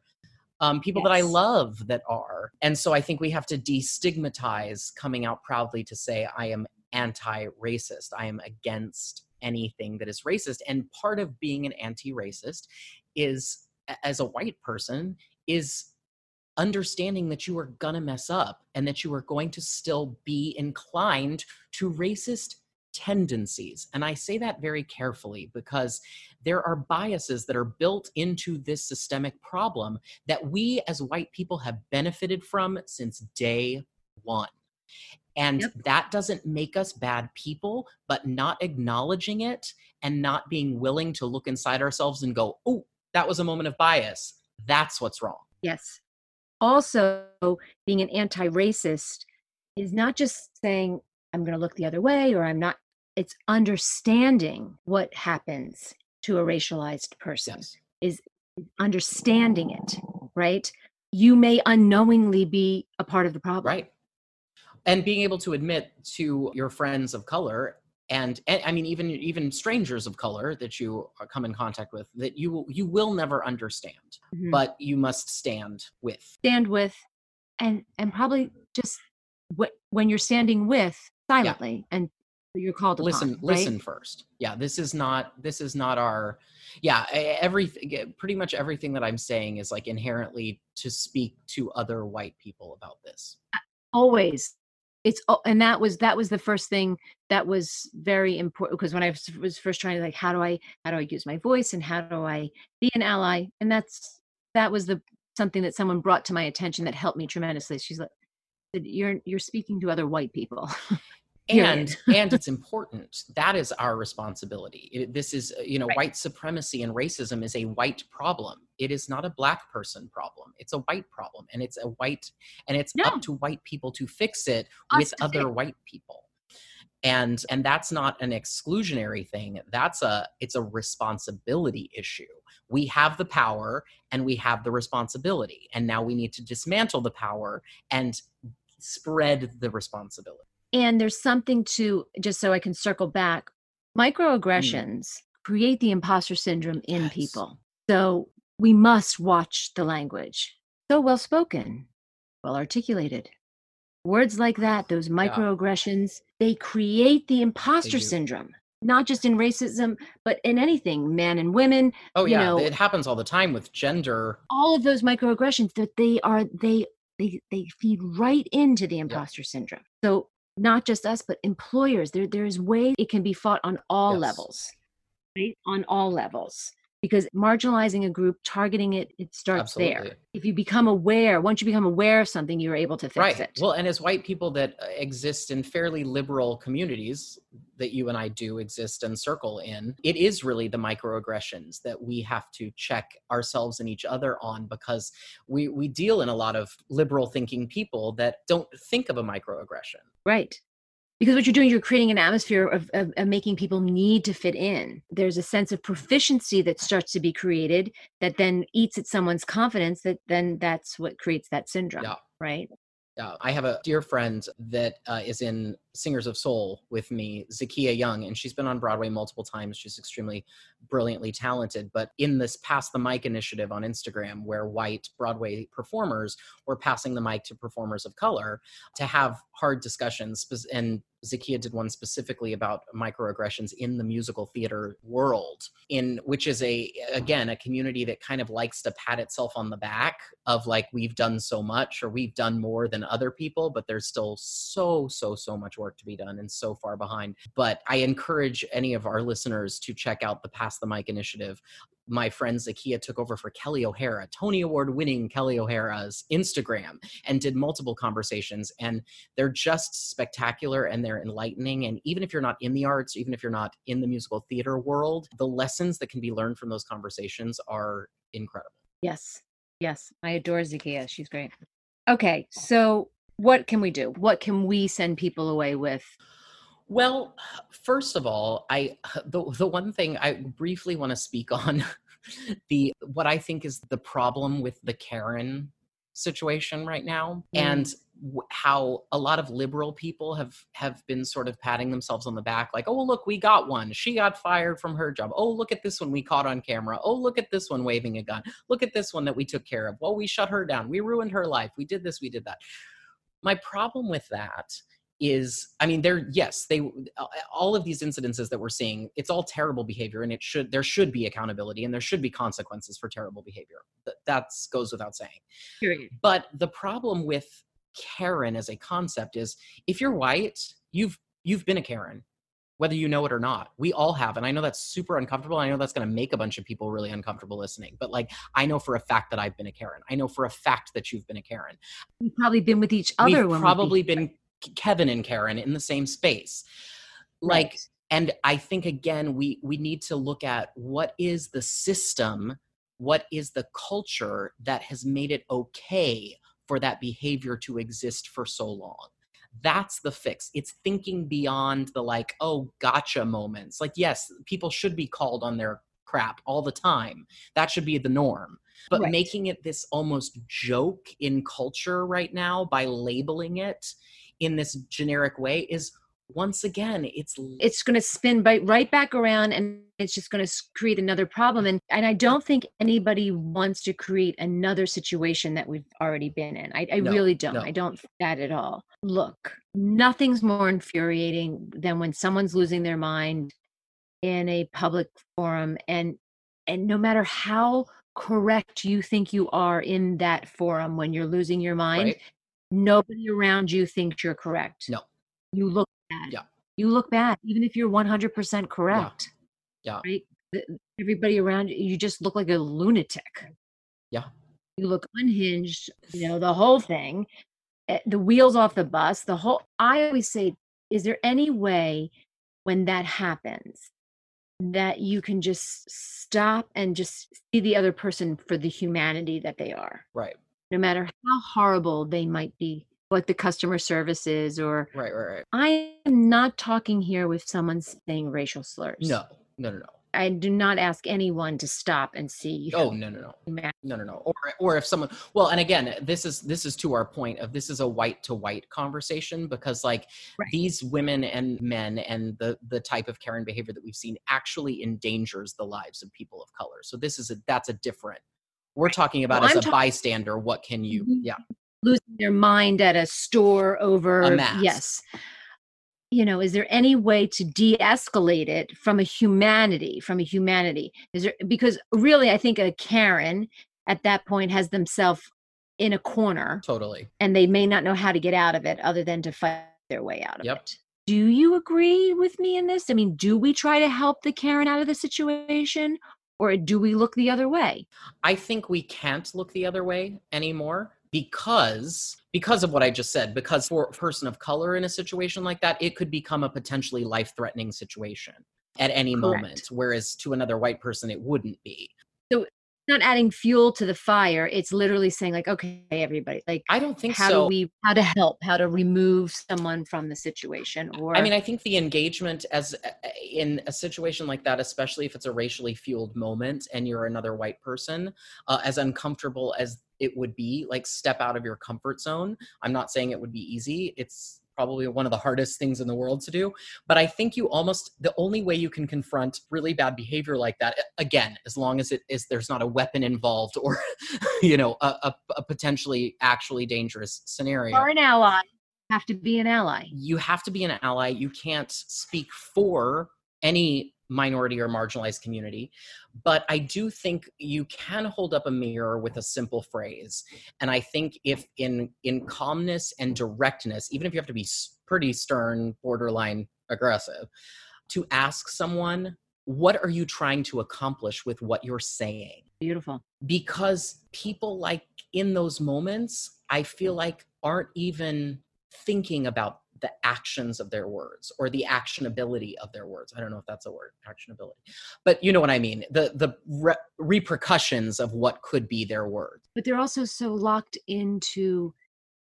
S3: um, people that I love that are, and so I think we have to destigmatize coming out proudly to say I am anti-racist. I am against anything that is racist. And part of being an anti racist is, as a white person, is understanding that you are going to mess up and that you are going to still be inclined to racist tendencies. And I say that very carefully because there are biases that are built into this systemic problem that we as white people have benefited from since day one. And yep. that doesn't make us bad people, but not acknowledging it and not being willing to look inside ourselves and go, oh, that was a moment of bias. That's what's wrong.
S2: Yes. Also, being an anti racist is not just saying, I'm going to look the other way or I'm not, it's understanding what happens to a racialized person, yes. is understanding it, right? You may unknowingly be a part of the problem.
S3: Right and being able to admit to your friends of color and, and, i mean even even strangers of color that you come in contact with that you you will never understand mm-hmm. but you must stand with.
S2: Stand with and and probably just w- when you're standing with silently yeah. and you're called to
S3: listen
S2: upon,
S3: listen first. Yeah this is not this is not our yeah everything pretty much everything that i'm saying is like inherently to speak to other white people about this.
S2: Always it's and that was that was the first thing that was very important because when i was first trying to like how do i how do i use my voice and how do i be an ally? And that's that was the something that someone brought to my attention that helped me tremendously. She's like you're you're speaking to other white people
S3: and and it's important. That is our responsibility. It, this is uh, you know right. white supremacy and racism is a white problem. It is not a black person problem. It's a white problem and it's a white and it's no. up to white people to fix it Us with other fix. white people. And and that's not an exclusionary thing. That's a it's a responsibility issue. We have the power and we have the responsibility. And now we need to dismantle the power and spread the responsibility
S2: and there's something to just so I can circle back mm. microaggressions mm. create the imposter syndrome in yes. people. So we must watch the language. So well spoken, well articulated. Words like that, those microaggressions, yeah. they create the imposter syndrome not just in racism but in anything men and women
S3: oh yeah know, it happens all the time with gender
S2: all of those microaggressions that they are they they they feed right into the imposter yeah. syndrome so not just us, but employers. There, there's ways it can be fought on all yes. levels, right? On all levels. Because marginalizing a group, targeting it, it starts Absolutely. there. If you become aware, once you become aware of something, you're able to fix
S3: right.
S2: it.
S3: Well, and as white people that uh, exist in fairly liberal communities that you and I do exist and circle in, it is really the microaggressions that we have to check ourselves and each other on because we we deal in a lot of liberal thinking people that don't think of a microaggression
S2: Right. Because what you're doing, you're creating an atmosphere of, of, of, making people need to fit in. There's a sense of proficiency that starts to be created that then eats at someone's confidence, that then that's what creates that syndrome. Yeah. Right.
S3: Uh, I have a dear friend that uh, is in Singers of Soul with me, Zakiya Young, and she's been on Broadway multiple times. She's extremely brilliantly talented. But in this Pass the Mic initiative on Instagram, where white Broadway performers were passing the mic to performers of color to have hard discussions and Zakiya did one specifically about microaggressions in the musical theater world, in which is a again a community that kind of likes to pat itself on the back of like we've done so much or we've done more than other people, but there's still so so so much work to be done and so far behind. But I encourage any of our listeners to check out the Pass the Mic initiative my friend Zakiya took over for Kelli O'Hara, Tony Award winning Kelli O'Hara's Instagram, and did multiple conversations. And they're just spectacular and they're enlightening. And even if you're not in the arts, even if you're not in the musical theater world, the lessons that can be learned from those conversations are incredible.
S2: Yes. Yes. I adore Zakiya. She's great. Okay. So, what can we do? What can we send people away with?
S3: Well, first of all, I the the one thing I briefly want to speak on the what I think is the problem with the Karen situation right now mm. and w- how a lot of liberal people have have been sort of patting themselves on the back like oh look we got one. She got fired from her job. Oh look at this one we caught on camera. Oh look at this one waving a gun. Look at this one that we took care of. Well we shut her down. We ruined her life. We did this we did that. My problem with that is i mean they're yes they all of these incidences that we're seeing it's all terrible behavior and it should there should be accountability and there should be consequences for terrible behavior that goes without saying
S2: Period.
S3: but the problem with karen as a concept is if you're white you've you've been a karen whether you know it or not. We all have. And I know that's super uncomfortable. I know that's going to make a bunch of people really uncomfortable listening. But like, I know for a fact that I've been a Karen. I know for a fact that you've been a Karen.
S2: We've probably been with each other.
S3: We've probably been Kevin and Karen in the same space. Like, right. and I think again, we we need to look at what is the system, what is the culture that has made it okay for that behavior to exist for so long that's the fix it's thinking beyond the like oh gotcha moments like yes people should be called on their crap all the time that should be the norm but right. making it this almost joke in culture right now by labeling it in this generic way is once again it's
S2: it's going to spin by, right back around and it's just going to create another problem and and i don't think anybody wants to create another situation that we've already been in i, I no, really don't no. i don't that at all look nothing's more infuriating than when someone's losing their mind in a public forum and and no matter how correct you think you are in that forum when you're losing your mind right. Nobody around you thinks you're correct
S3: no
S2: you look bad.
S3: Yeah.
S2: You look bad, even if you're 100% correct.
S3: Yeah.
S2: yeah. Right? Everybody around you, you just look like a lunatic.
S3: Yeah.
S2: You look unhinged, you know, the whole thing, eh, the wheels off the bus, the whole. I always say, is there any way when that happens that you can just stop and just see the other person for the humanity that they are?
S3: Right.
S2: No matter how horrible they might be what the customer service is or
S3: right right right
S2: i am not talking here with someone saying racial slurs
S3: no no no no
S2: I do not ask anyone to stop and see.
S3: Oh no no no no no no. Or or if someone well, and again, this is this is to our point of this is a white to white conversation because like right. these women and men and the the type of Karen behavior that we've seen actually endangers the lives of people of color. So this is a that's a different. We're talking about well, as I'm a ta- bystander. What can you? Mm-hmm. Yeah
S2: losing their mind at a store over
S3: a mask.
S2: yes you know is there any way to de-escalate it from a humanity from a humanity is there because really i think a karen at that point has themselves in a corner
S3: totally
S2: and they may not know how to get out of it other than to fight their way out of
S3: yep.
S2: it do you agree with me in this i mean do we try to help the karen out of the situation or do we look the other way
S3: i think we can't look the other way anymore because because of what I just said, because for a person of color in a situation like that, it could become a potentially life threatening situation at any Correct. moment, whereas to another white person, it wouldn't be.
S2: So not adding fuel to the fire it's literally saying like okay everybody like
S3: i don't think
S2: how
S3: so.
S2: do we how to help how to remove someone from the situation or
S3: i mean i think the engagement as in a situation like that especially if it's a racially fueled moment and you're another white person uh, as uncomfortable as it would be like step out of your comfort zone i'm not saying it would be easy it's probably one of the hardest things in the world to do. But I think you almost the only way you can confront really bad behavior like that, again, as long as it is there's not a weapon involved or you know a, a, a potentially actually dangerous scenario.
S2: Or an ally. Have to be an ally.
S3: You have to be an ally. You can't speak for any minority or marginalized community. But I do think you can hold up a mirror with a simple phrase. And I think if in in calmness and directness, even if you have to be pretty stern, borderline aggressive, to ask someone, what are you trying to accomplish with what you're saying?
S2: Beautiful.
S3: Because people like in those moments, I feel like aren't even thinking about the actions of their words or the actionability of their words. I don't know if that's a word, actionability, but you know what I mean. The the re- repercussions of what could be their words.
S2: But they're also so locked into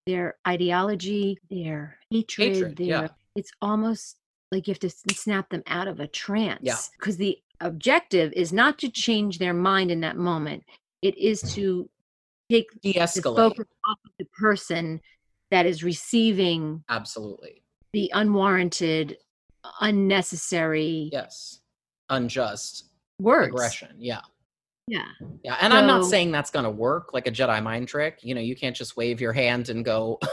S2: their ideology, their hatred.
S3: hatred
S2: their,
S3: yeah.
S2: It's almost like you have to snap them out of a trance.
S3: Yeah.
S2: Because the objective is not to change their mind in that moment. It is mm. to take
S3: de-escalate
S2: the focus off of the person that is receiving
S3: absolutely.
S2: the unwarranted unnecessary
S3: yes. Unjust
S2: words.
S3: aggression. Yeah.
S2: Yeah.
S3: Yeah and so, i'm not saying that's going to work like a jedi mind trick. You know you can't just wave your hand and go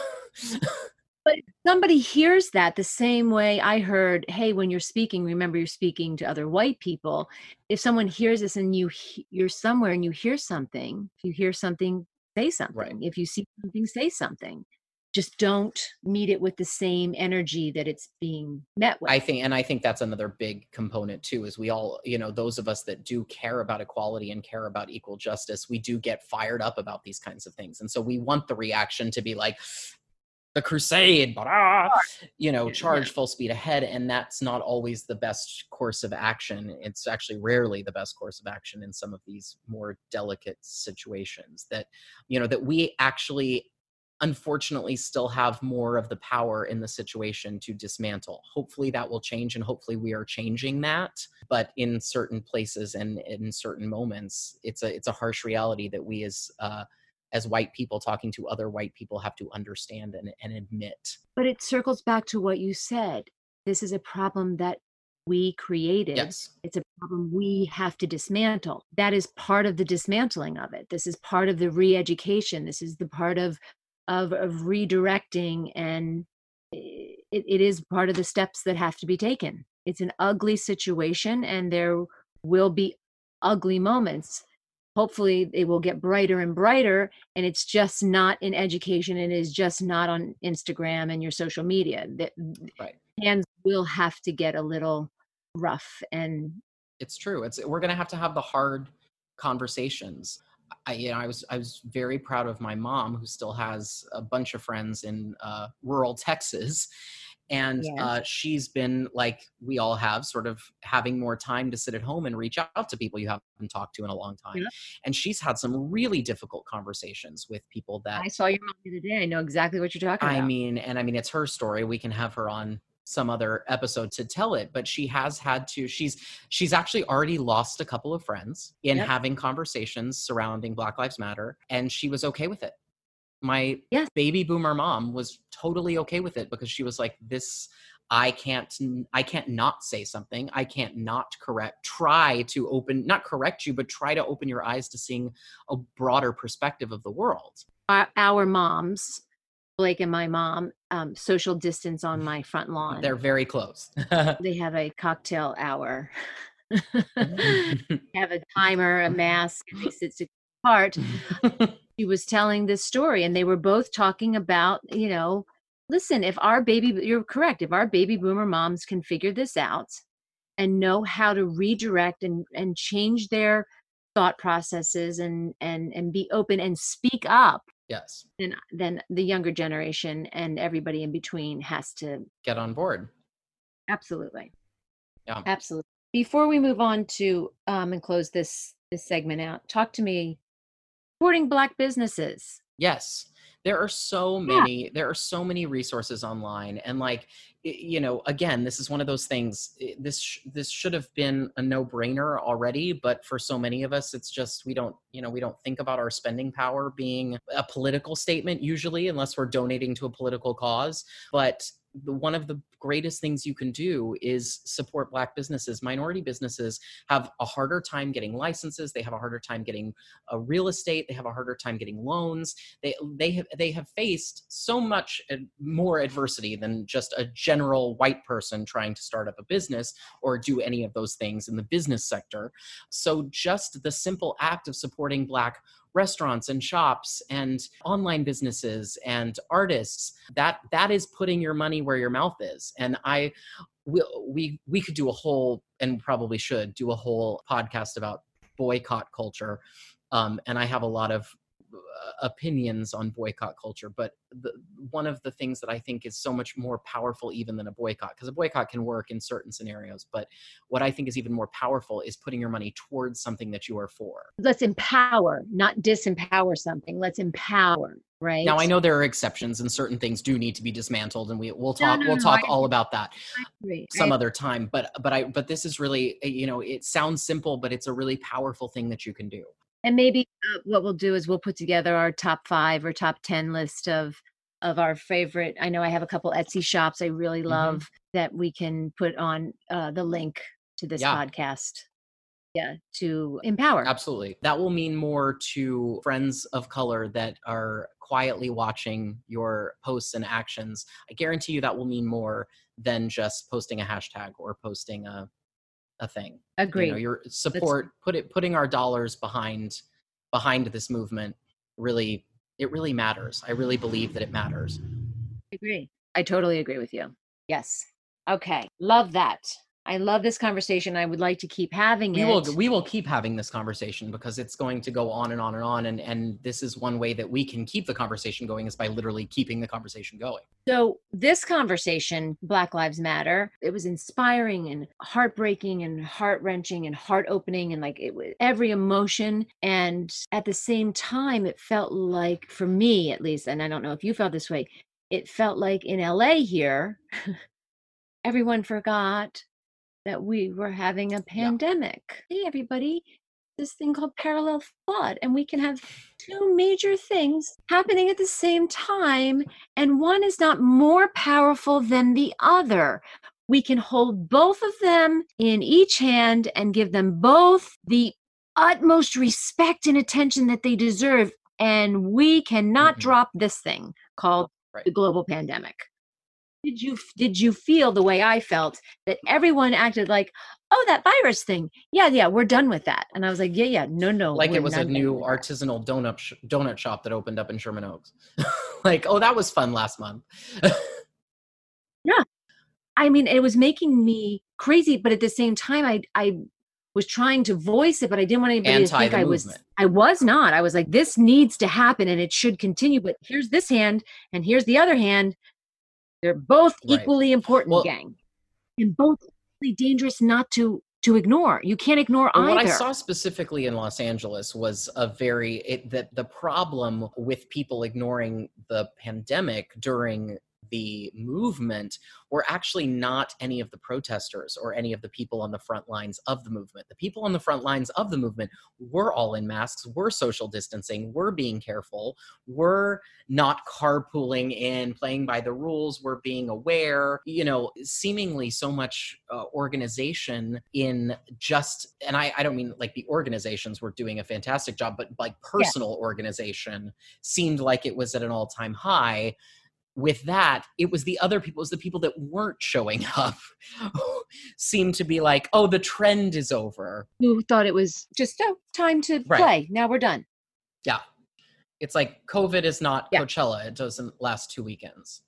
S2: but somebody hears that the same way I heard, hey, when you're speaking, remember you're speaking to other white people. If someone hears this and you you're somewhere and you hear something, if you hear something, say something. Right. If you see something, say something just don't meet it with the same energy that it's being met with.
S3: I think, and I think that's another big component too, is we all, you know, those of us that do care about equality and care about equal justice, we do get fired up about these kinds of things. And so we want the reaction to be like, the crusade, but ah, you know, charge full speed ahead. And that's not always the best course of action. It's actually rarely the best course of action in some of these more delicate situations that, you know, that we actually unfortunately still have more of the power in the situation to dismantle. Hopefully that will change and hopefully we are changing that. But in certain places and in certain moments, it's a it's a harsh reality that we as uh, as white people talking to other white people have to understand and, and admit.
S2: But it circles back to what you said. This is a problem that we created.
S3: Yes.
S2: It's a problem we have to dismantle. That is part of the dismantling of it. This is part of the re education. This is the part of of, of redirecting and eh, it, it is part of the steps that have to be taken. It's an ugly situation and there will be ugly moments. Hopefully they will get brighter and brighter and it's just not in education and it is just not on instagram and your social media. That right. hands will have to get a little rough and
S3: it's true. It's we're going to have to have the hard conversations I, you know, I was I was very proud of my mom, who still has a bunch of friends in uh, rural Texas, and yes. uh, she's been like we all have, sort of having more time to sit at home and reach out to people you haven't talked to in a long time. Yeah. And she's had some really difficult conversations with people that
S2: I saw your mom the other day. I know exactly what you're talking
S3: I
S2: about.
S3: I mean, and I mean, it's her story. We can have her on some other episode to tell it but she has had to she's she's actually already lost a couple of friends in yep. having conversations surrounding black lives matter and she was okay with it my yes. baby boomer mom was totally okay with it because she was like this i can't i can't not say something i can't not correct try to open not correct you but try to open your eyes to seeing a broader perspective of the world
S2: our, our moms Blake and my mom um, social distance on my front lawn.
S3: They're very close.
S2: they have a cocktail hour. have a timer, a mask, and they sit apart. she was telling this story, and they were both talking about, you know, listen, if our baby, you're correct, if our baby boomer moms can figure this out and know how to redirect and and change their thought processes and and and be open and speak up
S3: Yes.
S2: Then then the younger generation and everybody in between has to
S3: get on board.
S2: Absolutely.
S3: Yeah.
S2: Absolutely. Before we move on to um and close this this segment out, talk to me supporting black businesses.
S3: Yes there are so many yeah. there are so many resources online and like you know again this is one of those things eh, this this should have been a no-brainer already but for so many of us it's just we don't you know we don't think about our spending power being a political statement usually unless we're donating to a political cause but the, one of the greatest things you can do is support black businesses. Minority businesses have a harder time getting licenses. They have a harder time getting a uh, real estate. They have a harder time getting loans. They they have they have faced so much more adversity than just a general white person trying to start up a business or do any of those things in the business sector. So just the simple act of supporting black restaurants and shops and online businesses and artists that that is putting your money where your mouth is. And i we we, we could do a whole and probably should do a whole podcast about boycott culture. Um, and i have a lot of Uh, opinions on boycott culture, but the, one of the things that I think is so much more powerful even than a boycott, because a boycott can work in certain scenarios, but what I think is even more powerful is putting your money towards something that you are for.
S2: Let's empower, not disempower something. Let's empower. Right.
S3: Now I know there are exceptions and certain things do need to be dismantled and we we'll talk no, no, we'll no, talk all about that some other time but but I but this is really eh, you know it sounds simple but it's a really powerful thing that you can do
S2: and maybe uh, what we'll do is we'll put together our top five or top 10 list of of our favorite i know i have a couple etsy shops i really mm-hmm. love mm-hmm. that we can put on uh, the link to this yeah. podcast yeah to empower
S3: absolutely that will mean more to friends of color that are quietly watching your posts and actions, I guarantee you that will mean more than just posting a hashtag or posting a a thing.
S2: Agree.
S3: You know, your support, put it putting our dollars behind behind this movement really it really matters. I really believe that it matters.
S2: I agree. I totally agree with you. Yes. Okay. Love that. I love this conversation. I would like to keep having
S3: we
S2: it.
S3: will we will keep having this conversation because it's going to go on and on and on and and this is one way that we can keep the conversation going is by literally keeping the conversation going
S2: So this conversation, Black Lives Matter, it was inspiring and heartbreaking and heart wrenching and heart opening and like it was every emotion. And at the same time, it felt like for me at least, and I don't know if you felt this way, it felt like in LA here, everyone forgot that we were having a pandemic. Hey everybody, this thing called parallel thought, and we can have two major things happening at the same time and one is not more powerful than the other. We can hold both of them in each hand and give them both the utmost respect and attention that they deserve. And we cannot
S3: Mhm.
S2: drop this thing called
S3: Right.
S2: the global pandemic. Did you did you feel the way I felt that everyone acted like, oh, that virus thing? Yeah, yeah, we're done with that. And I was like, yeah, yeah, no, no,
S3: like it was a new
S2: with that."
S3: artisanal donut sh- donut shop that opened up in Sherman Oaks like oh that was fun last month yeah,
S2: I mean, it was making me crazy, but at the same time, I I was trying to voice it, but I didn't want anybody to think I was. I was not. I was like, this needs to happen, and it should continue. But here's this hand, and here's the other hand. They're both
S3: Right.
S2: equally important,
S3: Well-
S2: gang, and both equally dangerous not to to ignore. You can't ignore either.
S3: what I saw specifically in Los Angeles was a very it, that the problem with people ignoring the pandemic during the movement were actually not any of the protesters or any of the people on the front lines of the movement. The people on the front lines of the movement were all in masks, were social distancing, were being careful, were not carpooling in, playing by the rules, were being aware, you know, seemingly so much uh, organization in just, and I, I don't mean like the organizations were doing a fantastic job, but like personal organization seemed like it was at an all time high with that, it was the other people, it was the people that weren't showing up, seemed to be like, oh, the trend is over.
S2: Who thought it was just oh, time to
S3: Right.
S2: play? Now we're done.
S3: Yeah. It's like COVID is not
S2: Yeah.
S3: Coachella. It doesn't last two weekends.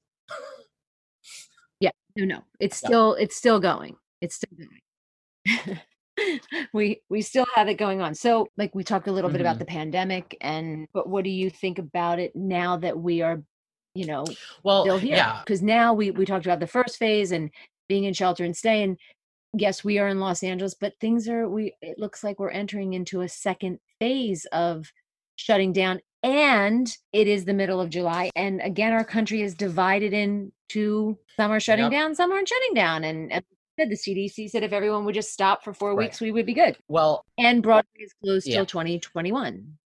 S2: Yeah, no, no. It's
S3: Yeah.
S2: still it's still going. It's still going. we we still have it going on. So like we talked a little bit about
S3: Mhm.
S2: the pandemic and but what do you think about it now that we are, you know,
S3: Well,
S2: still here?
S3: yeah.
S2: Because now we we talked about the first phase and being in shelter and stay and yes, we are in Los Angeles, but things are we it looks like we're entering into a second phase of shutting down and it is the middle of July and again our country is divided into some are shutting
S3: Yep.
S2: down, some aren't shutting down and, and the CDC said if everyone would just stop for 4
S3: Right.
S2: weeks we would be good.
S3: Well,
S2: And Broadway is closed
S3: Yeah.
S2: till 2021.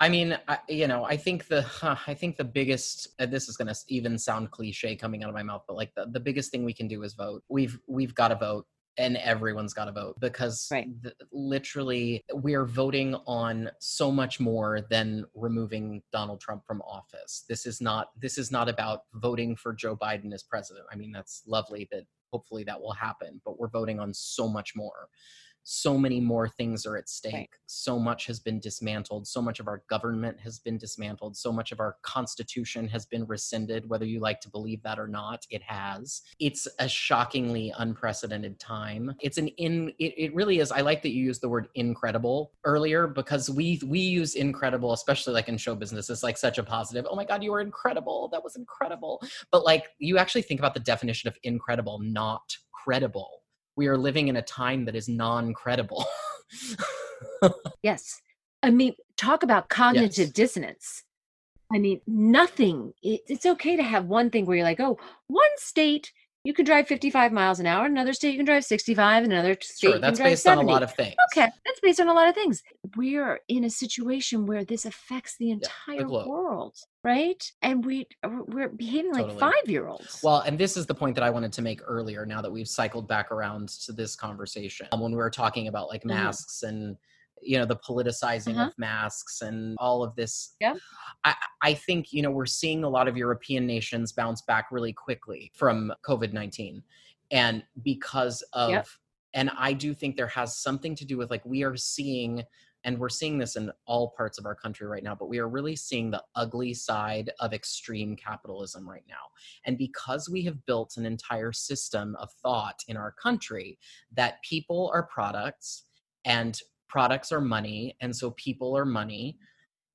S3: I mean, I, you know, I think the I think the biggest this is going to even sound cliche coming out of my mouth, but like the, the biggest thing we can do is vote. We've we've got to vote and everyone's got to vote because
S2: Right.
S3: th- literally we are voting on so much more than removing Donald Trump from office. This is not this is not about voting for Joe Biden as president. I mean, that's lovely that hopefully that will happen, but we're voting on so much more. So many more things are at stake. So much has been dismantled. So much of our government has been dismantled. So much of our constitution has been rescinded, whether you like to believe that or not. It has. It's a shockingly unprecedented time. It's an in. It, it really is. I like that you used the word incredible earlier because we we use incredible, especially like in show business. It's like such a positive. Oh my God, you were incredible. That was incredible. But like you actually think about the definition of incredible, not credible. We are living in a time that is non-credible.
S2: Yes. I mean, talk about cognitive
S3: Yes.
S2: dissonance. I mean, nothing. It, it's okay to have one thing where you're like, oh, one state you can drive 55 miles an hour, In another state you can drive 65, In another state
S3: sure,
S2: you
S3: that's
S2: can drive
S3: based on
S2: 70.
S3: a lot of things.
S2: Okay, that's based on a lot of things. We're in a situation where this affects the entire
S3: globe.
S2: world, right? And we we're behaving like
S3: Totally.
S2: five year olds.
S3: Well, and this is the point that I wanted to make earlier. Now that we've cycled back around to this conversation, um, when we were talking about like
S2: Mhm.
S3: masks and you know the politicizing
S2: Uh-huh.
S3: of masks and all of this
S2: Yeah.
S3: I, I think you know we're seeing a lot of european nations bounce back really quickly from covid-19 and because of
S2: Yep.
S3: and i do think there has something to do with like we are seeing and we're seeing this in all parts of our country right now but we are really seeing the ugly side of extreme capitalism right now and because we have built an entire system of thought in our country that people are products and products are money and so people are money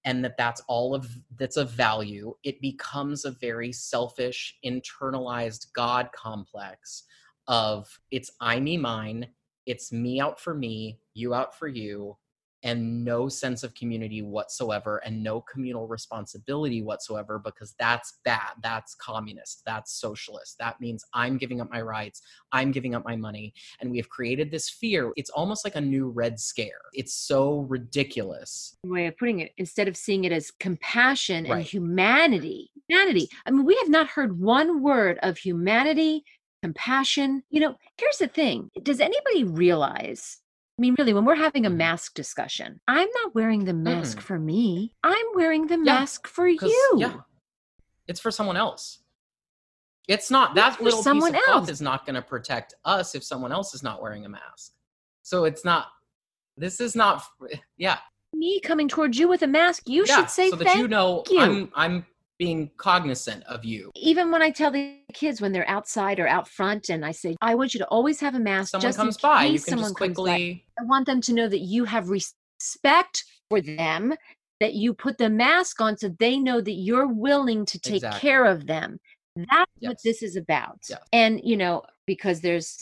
S3: and that that's all of that's of value it becomes a very selfish internalized god complex of it's i me mine. It's me out for me you out for you and no sense of community whatsoever and no communal responsibility whatsoever because that's bad that's communist that's socialist. That means i'm giving up my rights i'm giving up my money and we have created this fear. It's almost like a new red scare. It's so ridiculous.
S2: Way of putting it instead of seeing it as compassion and humanity humanity. I mean we have not heard one word of humanity compassion. You know here's the thing. Does anybody realize i mean really when we're having a mask discussion i'm not wearing the mask
S3: Mm-mm.
S2: for me i'm wearing the
S3: Yeah,
S2: mask for you
S3: yeah it's for someone else it's not
S2: It's
S3: that
S2: for
S3: little piece of cloth
S2: else.
S3: is not going to protect us if someone else is not wearing a mask so it's not this is not yeah
S2: me coming towards you with a mask you
S3: yeah
S2: should say
S3: so that
S2: thank
S3: you know
S2: you.
S3: i'm i'm being cognizant of you
S2: even when I tell the kids when they're outside or out front, and I say, I want you to always have a mask.
S3: someone
S2: just in
S3: comes by you can just quickly
S2: I want them to know that you have respect for them, that you put the mask on so they know that you're willing to take
S3: Exactly.
S2: care of them. That's what this is about.
S3: Yes.
S2: And, you know, because there's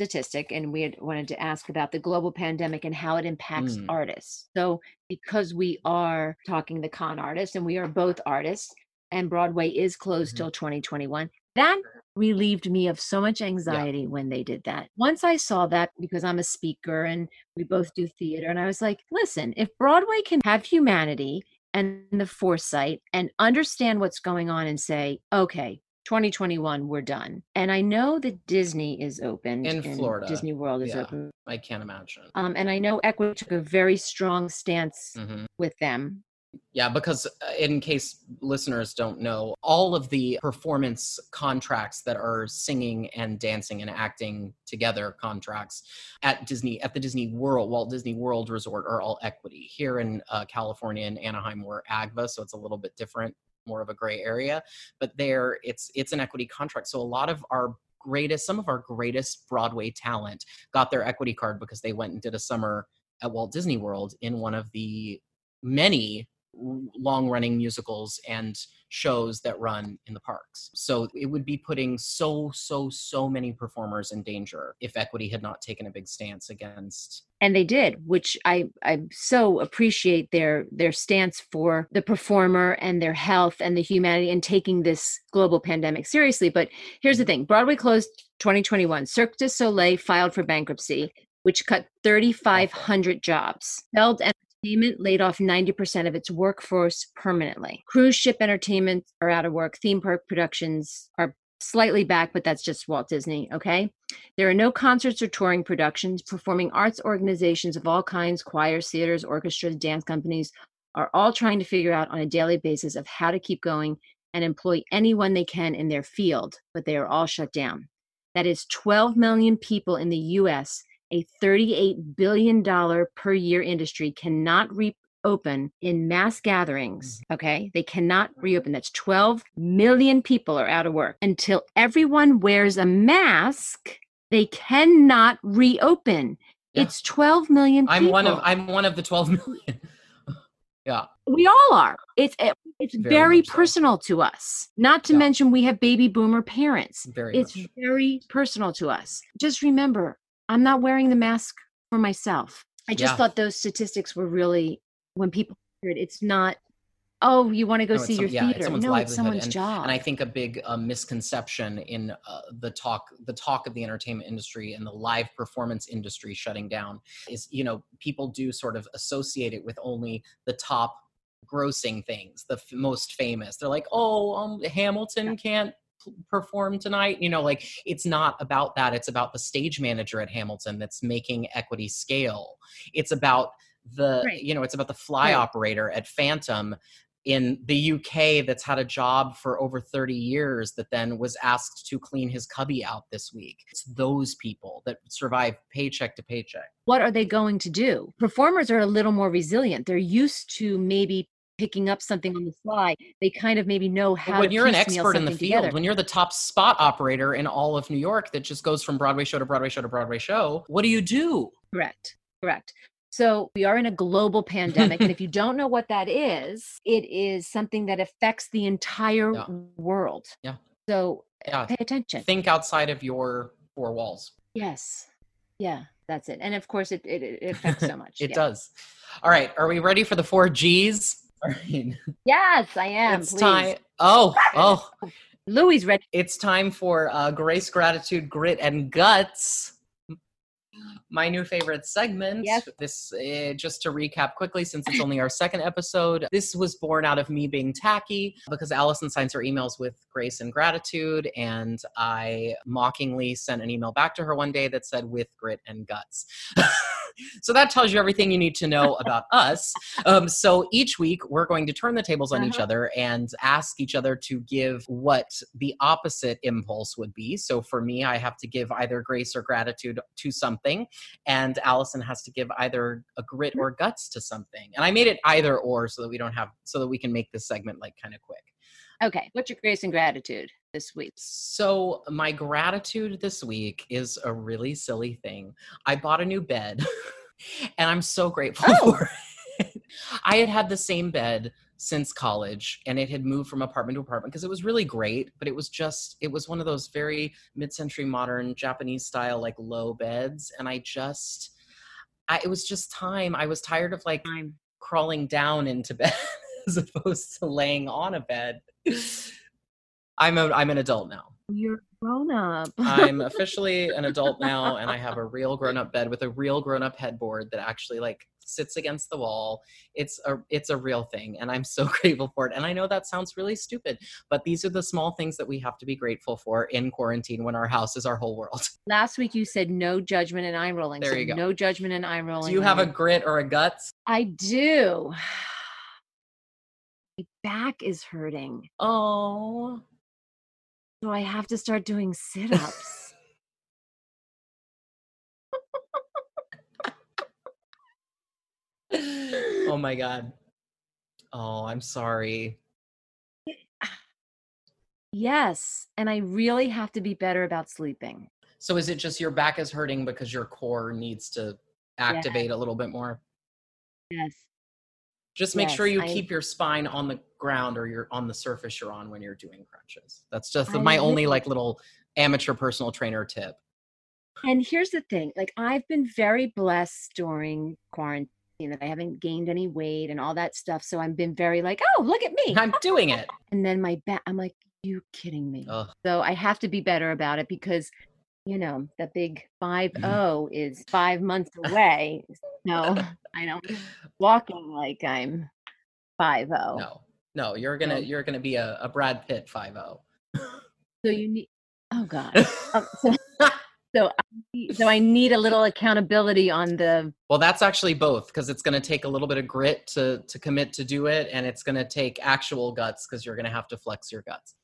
S2: statistic and we had wanted to ask about the global pandemic and how it impacts
S3: Mm.
S2: artists. So because we are talking the con artists and we are both artists and Broadway is closed
S3: Mhm.
S2: till 2021, that relieved me of so much anxiety when they did that. Once I saw that, because I'm a speaker and we both do theater, and I was like, listen, if Broadway can have humanity and the foresight and understand what's going on and say, okay, 2021, we're done. And I know that Disney is open
S3: In Florida,
S2: Disney World is
S3: yeah.
S2: open.
S3: i can't imagine
S2: Um, and I know Equity took a very strong stance
S3: Mhm.
S2: with them.
S3: Yeah, because uh, in case listeners don't know, all of the performance contracts that are singing and dancing and acting together contracts at Disney, at the Disney World, Walt Disney World Resort are all equity. Here in uh, California and Anaheim, we're AGVA, so it's a little bit different, more of a gray area. But there, it's it's an equity contract. So a lot of our greatest, some of our greatest Broadway talent got their equity card because they went and did a summer at Walt Disney World in one of the many long running musicals and shows that run in the parks. So it would be putting so, so, so many performers in danger if equity had not taken a big stance against.
S2: and they did which i i so appreciate their their stance for the performer and their health and the humanity and taking this global pandemic seriously but here's the thing broadway closed 2021 cirque du soleil filed for bankruptcy which cut 3500 jobs Feld entertainment laid off 90% of its workforce permanently cruise ship entertainment are out of work theme park productions are slightly back but that's just walt disney okay there are no concerts or touring productions. Performing arts organizations of all kinds, choirs, theaters, orchestras, dance companies are all trying to figure out on a daily basis of how to keep going and employ anyone they can in their field, but they are all shut down. That is 12 million people in the US, a $38 billion per year industry cannot reopen in mass gatherings. Mm-hmm. Okay. They cannot reopen. That's 12 million people are out of work. Until everyone wears a mask, they cannot reopen.
S3: Yeah.
S2: It's 12 million people.
S3: I'm one of I'm one of the 12 million. yeah.
S2: we all are. It's it's
S3: Very
S2: very,
S3: much so.
S2: personal to us. Not to
S3: Yeah.
S2: mention we have baby boomer parents.
S3: Very
S2: It's
S3: much.
S2: very personal to us. Just remember, I'm not wearing the mask for myself. I just
S3: Yeah.
S2: thought those statistics were really when people hear it, it's not oh, you want to go
S3: No,
S2: see
S3: some-
S2: your
S3: yeah, it's
S2: theater.
S3: someone's
S2: no, it's someone's
S3: and-
S2: job.
S3: and I think a big uh, misconception in uh, the talk, the talk of the entertainment industry and the live performance industry shutting down is, you know, people do sort of associate it with only the top grossing things, the f- most famous. They're like, oh, um, Hamilton can't p- perform tonight. You know, like it's not about that. It's about the stage manager at Hamilton that's making equity scale. It's about the
S2: Right.
S3: you know it's about the fly
S2: Right.
S3: operator at Phantom in the UK that's had a job for over 30 years that then was asked to clean his cubby out this week. It's those people that survive paycheck to paycheck.
S2: what are they going to do? Performers are a little more resilient. They're used to maybe picking up something on the fly. They kind of maybe know
S3: But
S2: how
S3: when you're an expert in the field,
S2: together.
S3: when you're the top spot operator in all of New York that just goes from Broadway show to Broadway show to Broadway show, what do you do?
S2: Correct. Correct. So we are in a global pandemic. and if you don't know what that is, it is something that affects the entire
S3: Yeah.
S2: world.
S3: Yeah.
S2: So
S3: Yeah.
S2: pay attention.
S3: Think outside of your four walls.
S2: yes. Yeah, that's it. And of course it it, it affects so much.
S3: It
S2: yeah.
S3: does. All right. Are we ready for the four G's?
S2: Yes, I am.
S3: it's
S2: please.
S3: time. Oh, oh.
S2: Louis ready.
S3: It's time for uh, Grace, Gratitude, Grit, and Guts. My new favorite segment.
S2: Yes.
S3: This, uh, just to recap quickly, since it's only our second episode, this was born out of me being tacky because Alison signs her emails with grace and gratitude. And I mockingly sent an email back to her one day that said, with grit and guts. so that tells you everything you need to know about us. Um, so each week, we're going to turn the tables on each
S2: Uh-huh.
S3: other and ask each other to give what the opposite impulse would be. So for me, I have to give either grace or gratitude to something, and Alison has to give either a grit mm-hmm. or guts to something. And I made it either or so that we don't have, so that we can make this segment like kind of quick.
S2: Okay. What's your grace and gratitude this week?
S3: So, my gratitude this week is a really silly thing. I bought a new bed and I'm so grateful
S2: Oh.
S3: for it. I had had the same bed since college and it had moved from apartment to apartment because it was really great, but it was just, it was one of those very mid century modern Japanese style, like low beds. And I just, I, it was just time. I was tired of like
S2: Time.
S3: crawling down into bed as opposed to laying on a bed. I'm a, I'm an adult now.
S2: You're grown up.
S3: I'm officially an adult now and I have a real grown up bed with a real grown up headboard that actually like sits against the wall. It's a it's a real thing and I'm so grateful for it. And I know that sounds really stupid, but these are the small things that we have to be grateful for in quarantine when our house is our whole world.
S2: Last week you said no judgment and eye rolling.
S3: There
S2: so
S3: you go.
S2: No judgment and eye rolling.
S3: Do you have a grit or a guts?
S2: I do. My back is hurting.
S3: Oh.
S2: So I have to start doing sit
S3: oh my god. Oh, I'm sorry.
S2: yes. And I really have to be better about sleeping.
S3: So is it just your back is hurting because your core needs to activate a little bit more?
S2: Yes.
S3: Just make sure you
S2: I-
S3: keep your spine on the ground or you're on the surface you're on when you're doing crunches. That's just my only like little amateur personal trainer tip.
S2: And here's the thing like, I've been very blessed during quarantine that I haven't gained any weight and all that stuff. So I've been very like, oh, look at me.
S3: I'm doing it.
S2: And then my back, I'm like, you kidding me?
S3: Ugh.
S2: So I have to be better about it because, you know, the big five zero is five months away. No, I don't walking like I'm five zero.
S3: No. No, you're gonna
S2: No.
S3: you're gonna be a, a Brad Pitt five oh.
S2: So you need. Oh God. Um, so, so, I need, so I need a little accountability on the.
S3: Well, that's actually both because it's going to take a little bit of grit to to commit to do it, and it's going to take actual guts because you're going to have to flex your guts.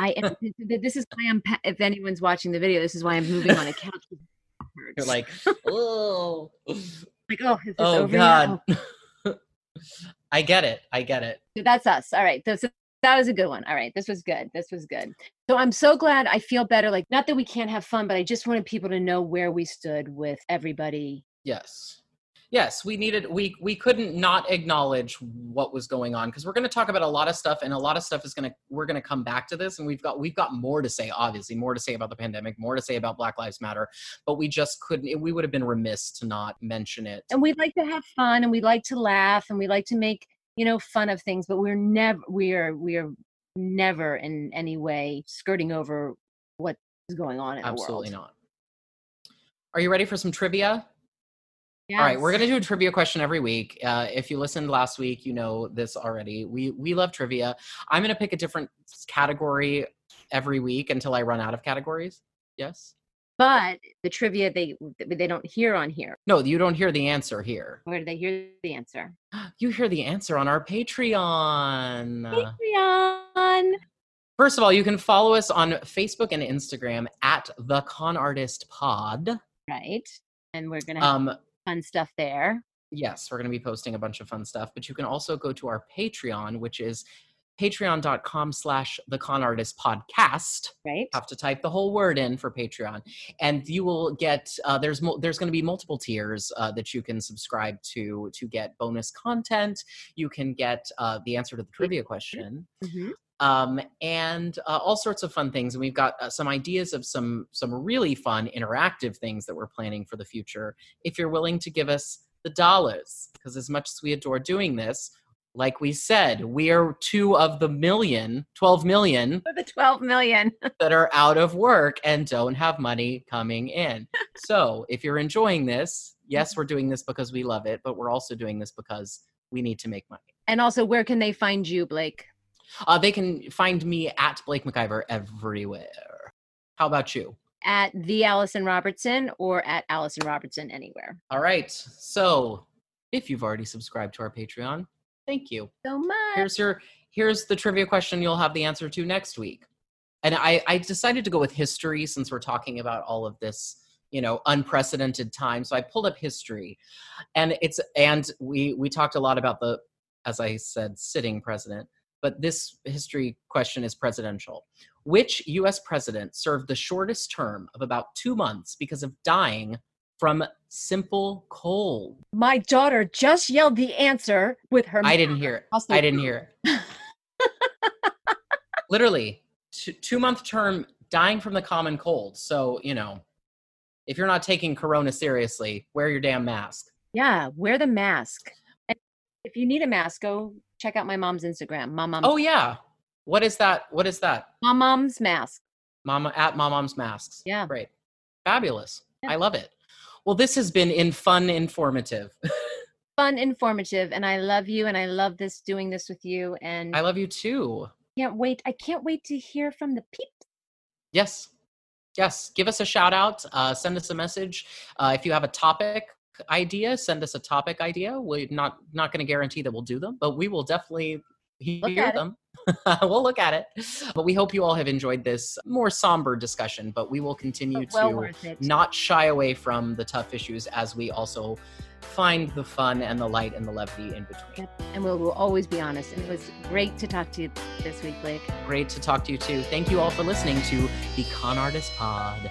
S2: I. th- This is why I'm. If anyone's watching the video, this is why I'm moving on a couch.
S3: You're like, oh,
S2: like, oh, is this
S3: oh? God. I get it. I get it.
S2: So that's us. All right. So, so that was a good one. All right. This was good. This was good. So I'm so glad I feel better. Like, not that we can't have fun, but I just wanted people to know where we stood with everybody.
S3: Yes. Yes, we needed we we couldn't not acknowledge what was going on because we're going to talk about a lot of stuff and a lot of stuff is going to we're going to come back to this and we've got we've got more to say obviously more to say about the pandemic more to say about Black Lives Matter but we just couldn't we would have been remiss to not mention it.
S2: And we like to have fun and we like to laugh and we like to make, you know, fun of things, but we're never, we are, we are never in any way skirting over what is going on in
S3: Absolutely
S2: the world.
S3: Absolutely not. Are you ready for some trivia? Yeah. All right, we're gonna do a trivia question every week. Uh, if you listened last week, you know this already. We we love trivia. I'm gonna pick a different category every week until I run out of categories. Yes.
S2: But the trivia they they don't hear on here.
S3: No, you don't hear the answer here.
S2: Where do they hear the answer?
S3: You hear the answer on our Patreon.
S2: Patreon.
S3: First of all, you can follow us on Facebook and Instagram at the Con Artist Pod.
S2: Right. And we're gonna have
S3: Um,
S2: fun stuff there.
S3: yes, we're going to be posting a bunch of fun stuff, but you can also go to our Patreon, which is patreon.com slash the con artist podcast
S2: Right.
S3: have to type the whole word in for patreon and you will get uh, there's mo- there's going to be multiple tiers uh, that you can subscribe to to get bonus content you can get uh, the answer to the trivia question
S2: Mhm.
S3: um, and uh, all sorts of fun things. And we've got uh, some ideas of some some really fun interactive things that we're planning for the future. If you're willing to give us the dollars, because as much as we adore doing this, like we said, we are two of the million, 12 million
S2: the 12 million.
S3: that are out of work and don't have money coming in. so if you're enjoying this, yes, we're doing this because we love it, but we're also doing this because we need to make money.
S2: And also, where can they find you, Blake?
S3: Uh, they can find me at Blake McIver everywhere. How about you?
S2: At the Alison Robertson or at Alison Robertson anywhere.
S3: All right. So if you've already subscribed to our Patreon, thank you.
S2: So much.
S3: Here's your here's the trivia question you'll have the answer to next week. And I, I decided to go with history since we're talking about all of this, you know, unprecedented time. So I pulled up history. And it's and we we talked a lot about the, as I said, sitting president. But this history question is presidential. Which US president served the shortest term of about two months because of dying from simple cold?
S2: My daughter just yelled the answer with her.
S3: I didn't hear it. I didn't hear it. Literally, two, two month term dying from the common cold. So, you know, if you're not taking corona seriously, wear your damn mask.
S2: Yeah, wear the mask. And if you need a mask, go check out my mom's Instagram. Mom, mom,
S3: Oh yeah. What is that? What is that?
S2: mom, mom's mask.
S3: Mama at Mom Mom's Masks.
S2: Yeah.
S3: Great. Fabulous.
S2: Yeah.
S3: I love it. Well, this has been in fun informative.
S2: Fun, informative, and I love you, and I love this doing this with you, and
S3: I love you too.
S2: can't wait. I can't wait to hear from the peeps.
S3: Yes. Yes. Give us a shout out. Uh, send us a message. Uh, if you have a topic idea, send us a topic idea. We're not not going to guarantee that we'll do them, but we will definitely hear
S2: them. it.
S3: we'll look at it. But we hope you all have enjoyed this more somber discussion, but we will continue
S2: well
S3: to not shy away from the tough issues as we also find the fun and the light and the levity in between.
S2: and we'll, we'll always be honest. And it was great to talk to you this week, Blake.
S3: Great to talk to you too. Thank you all for listening to the Con Artist Pod.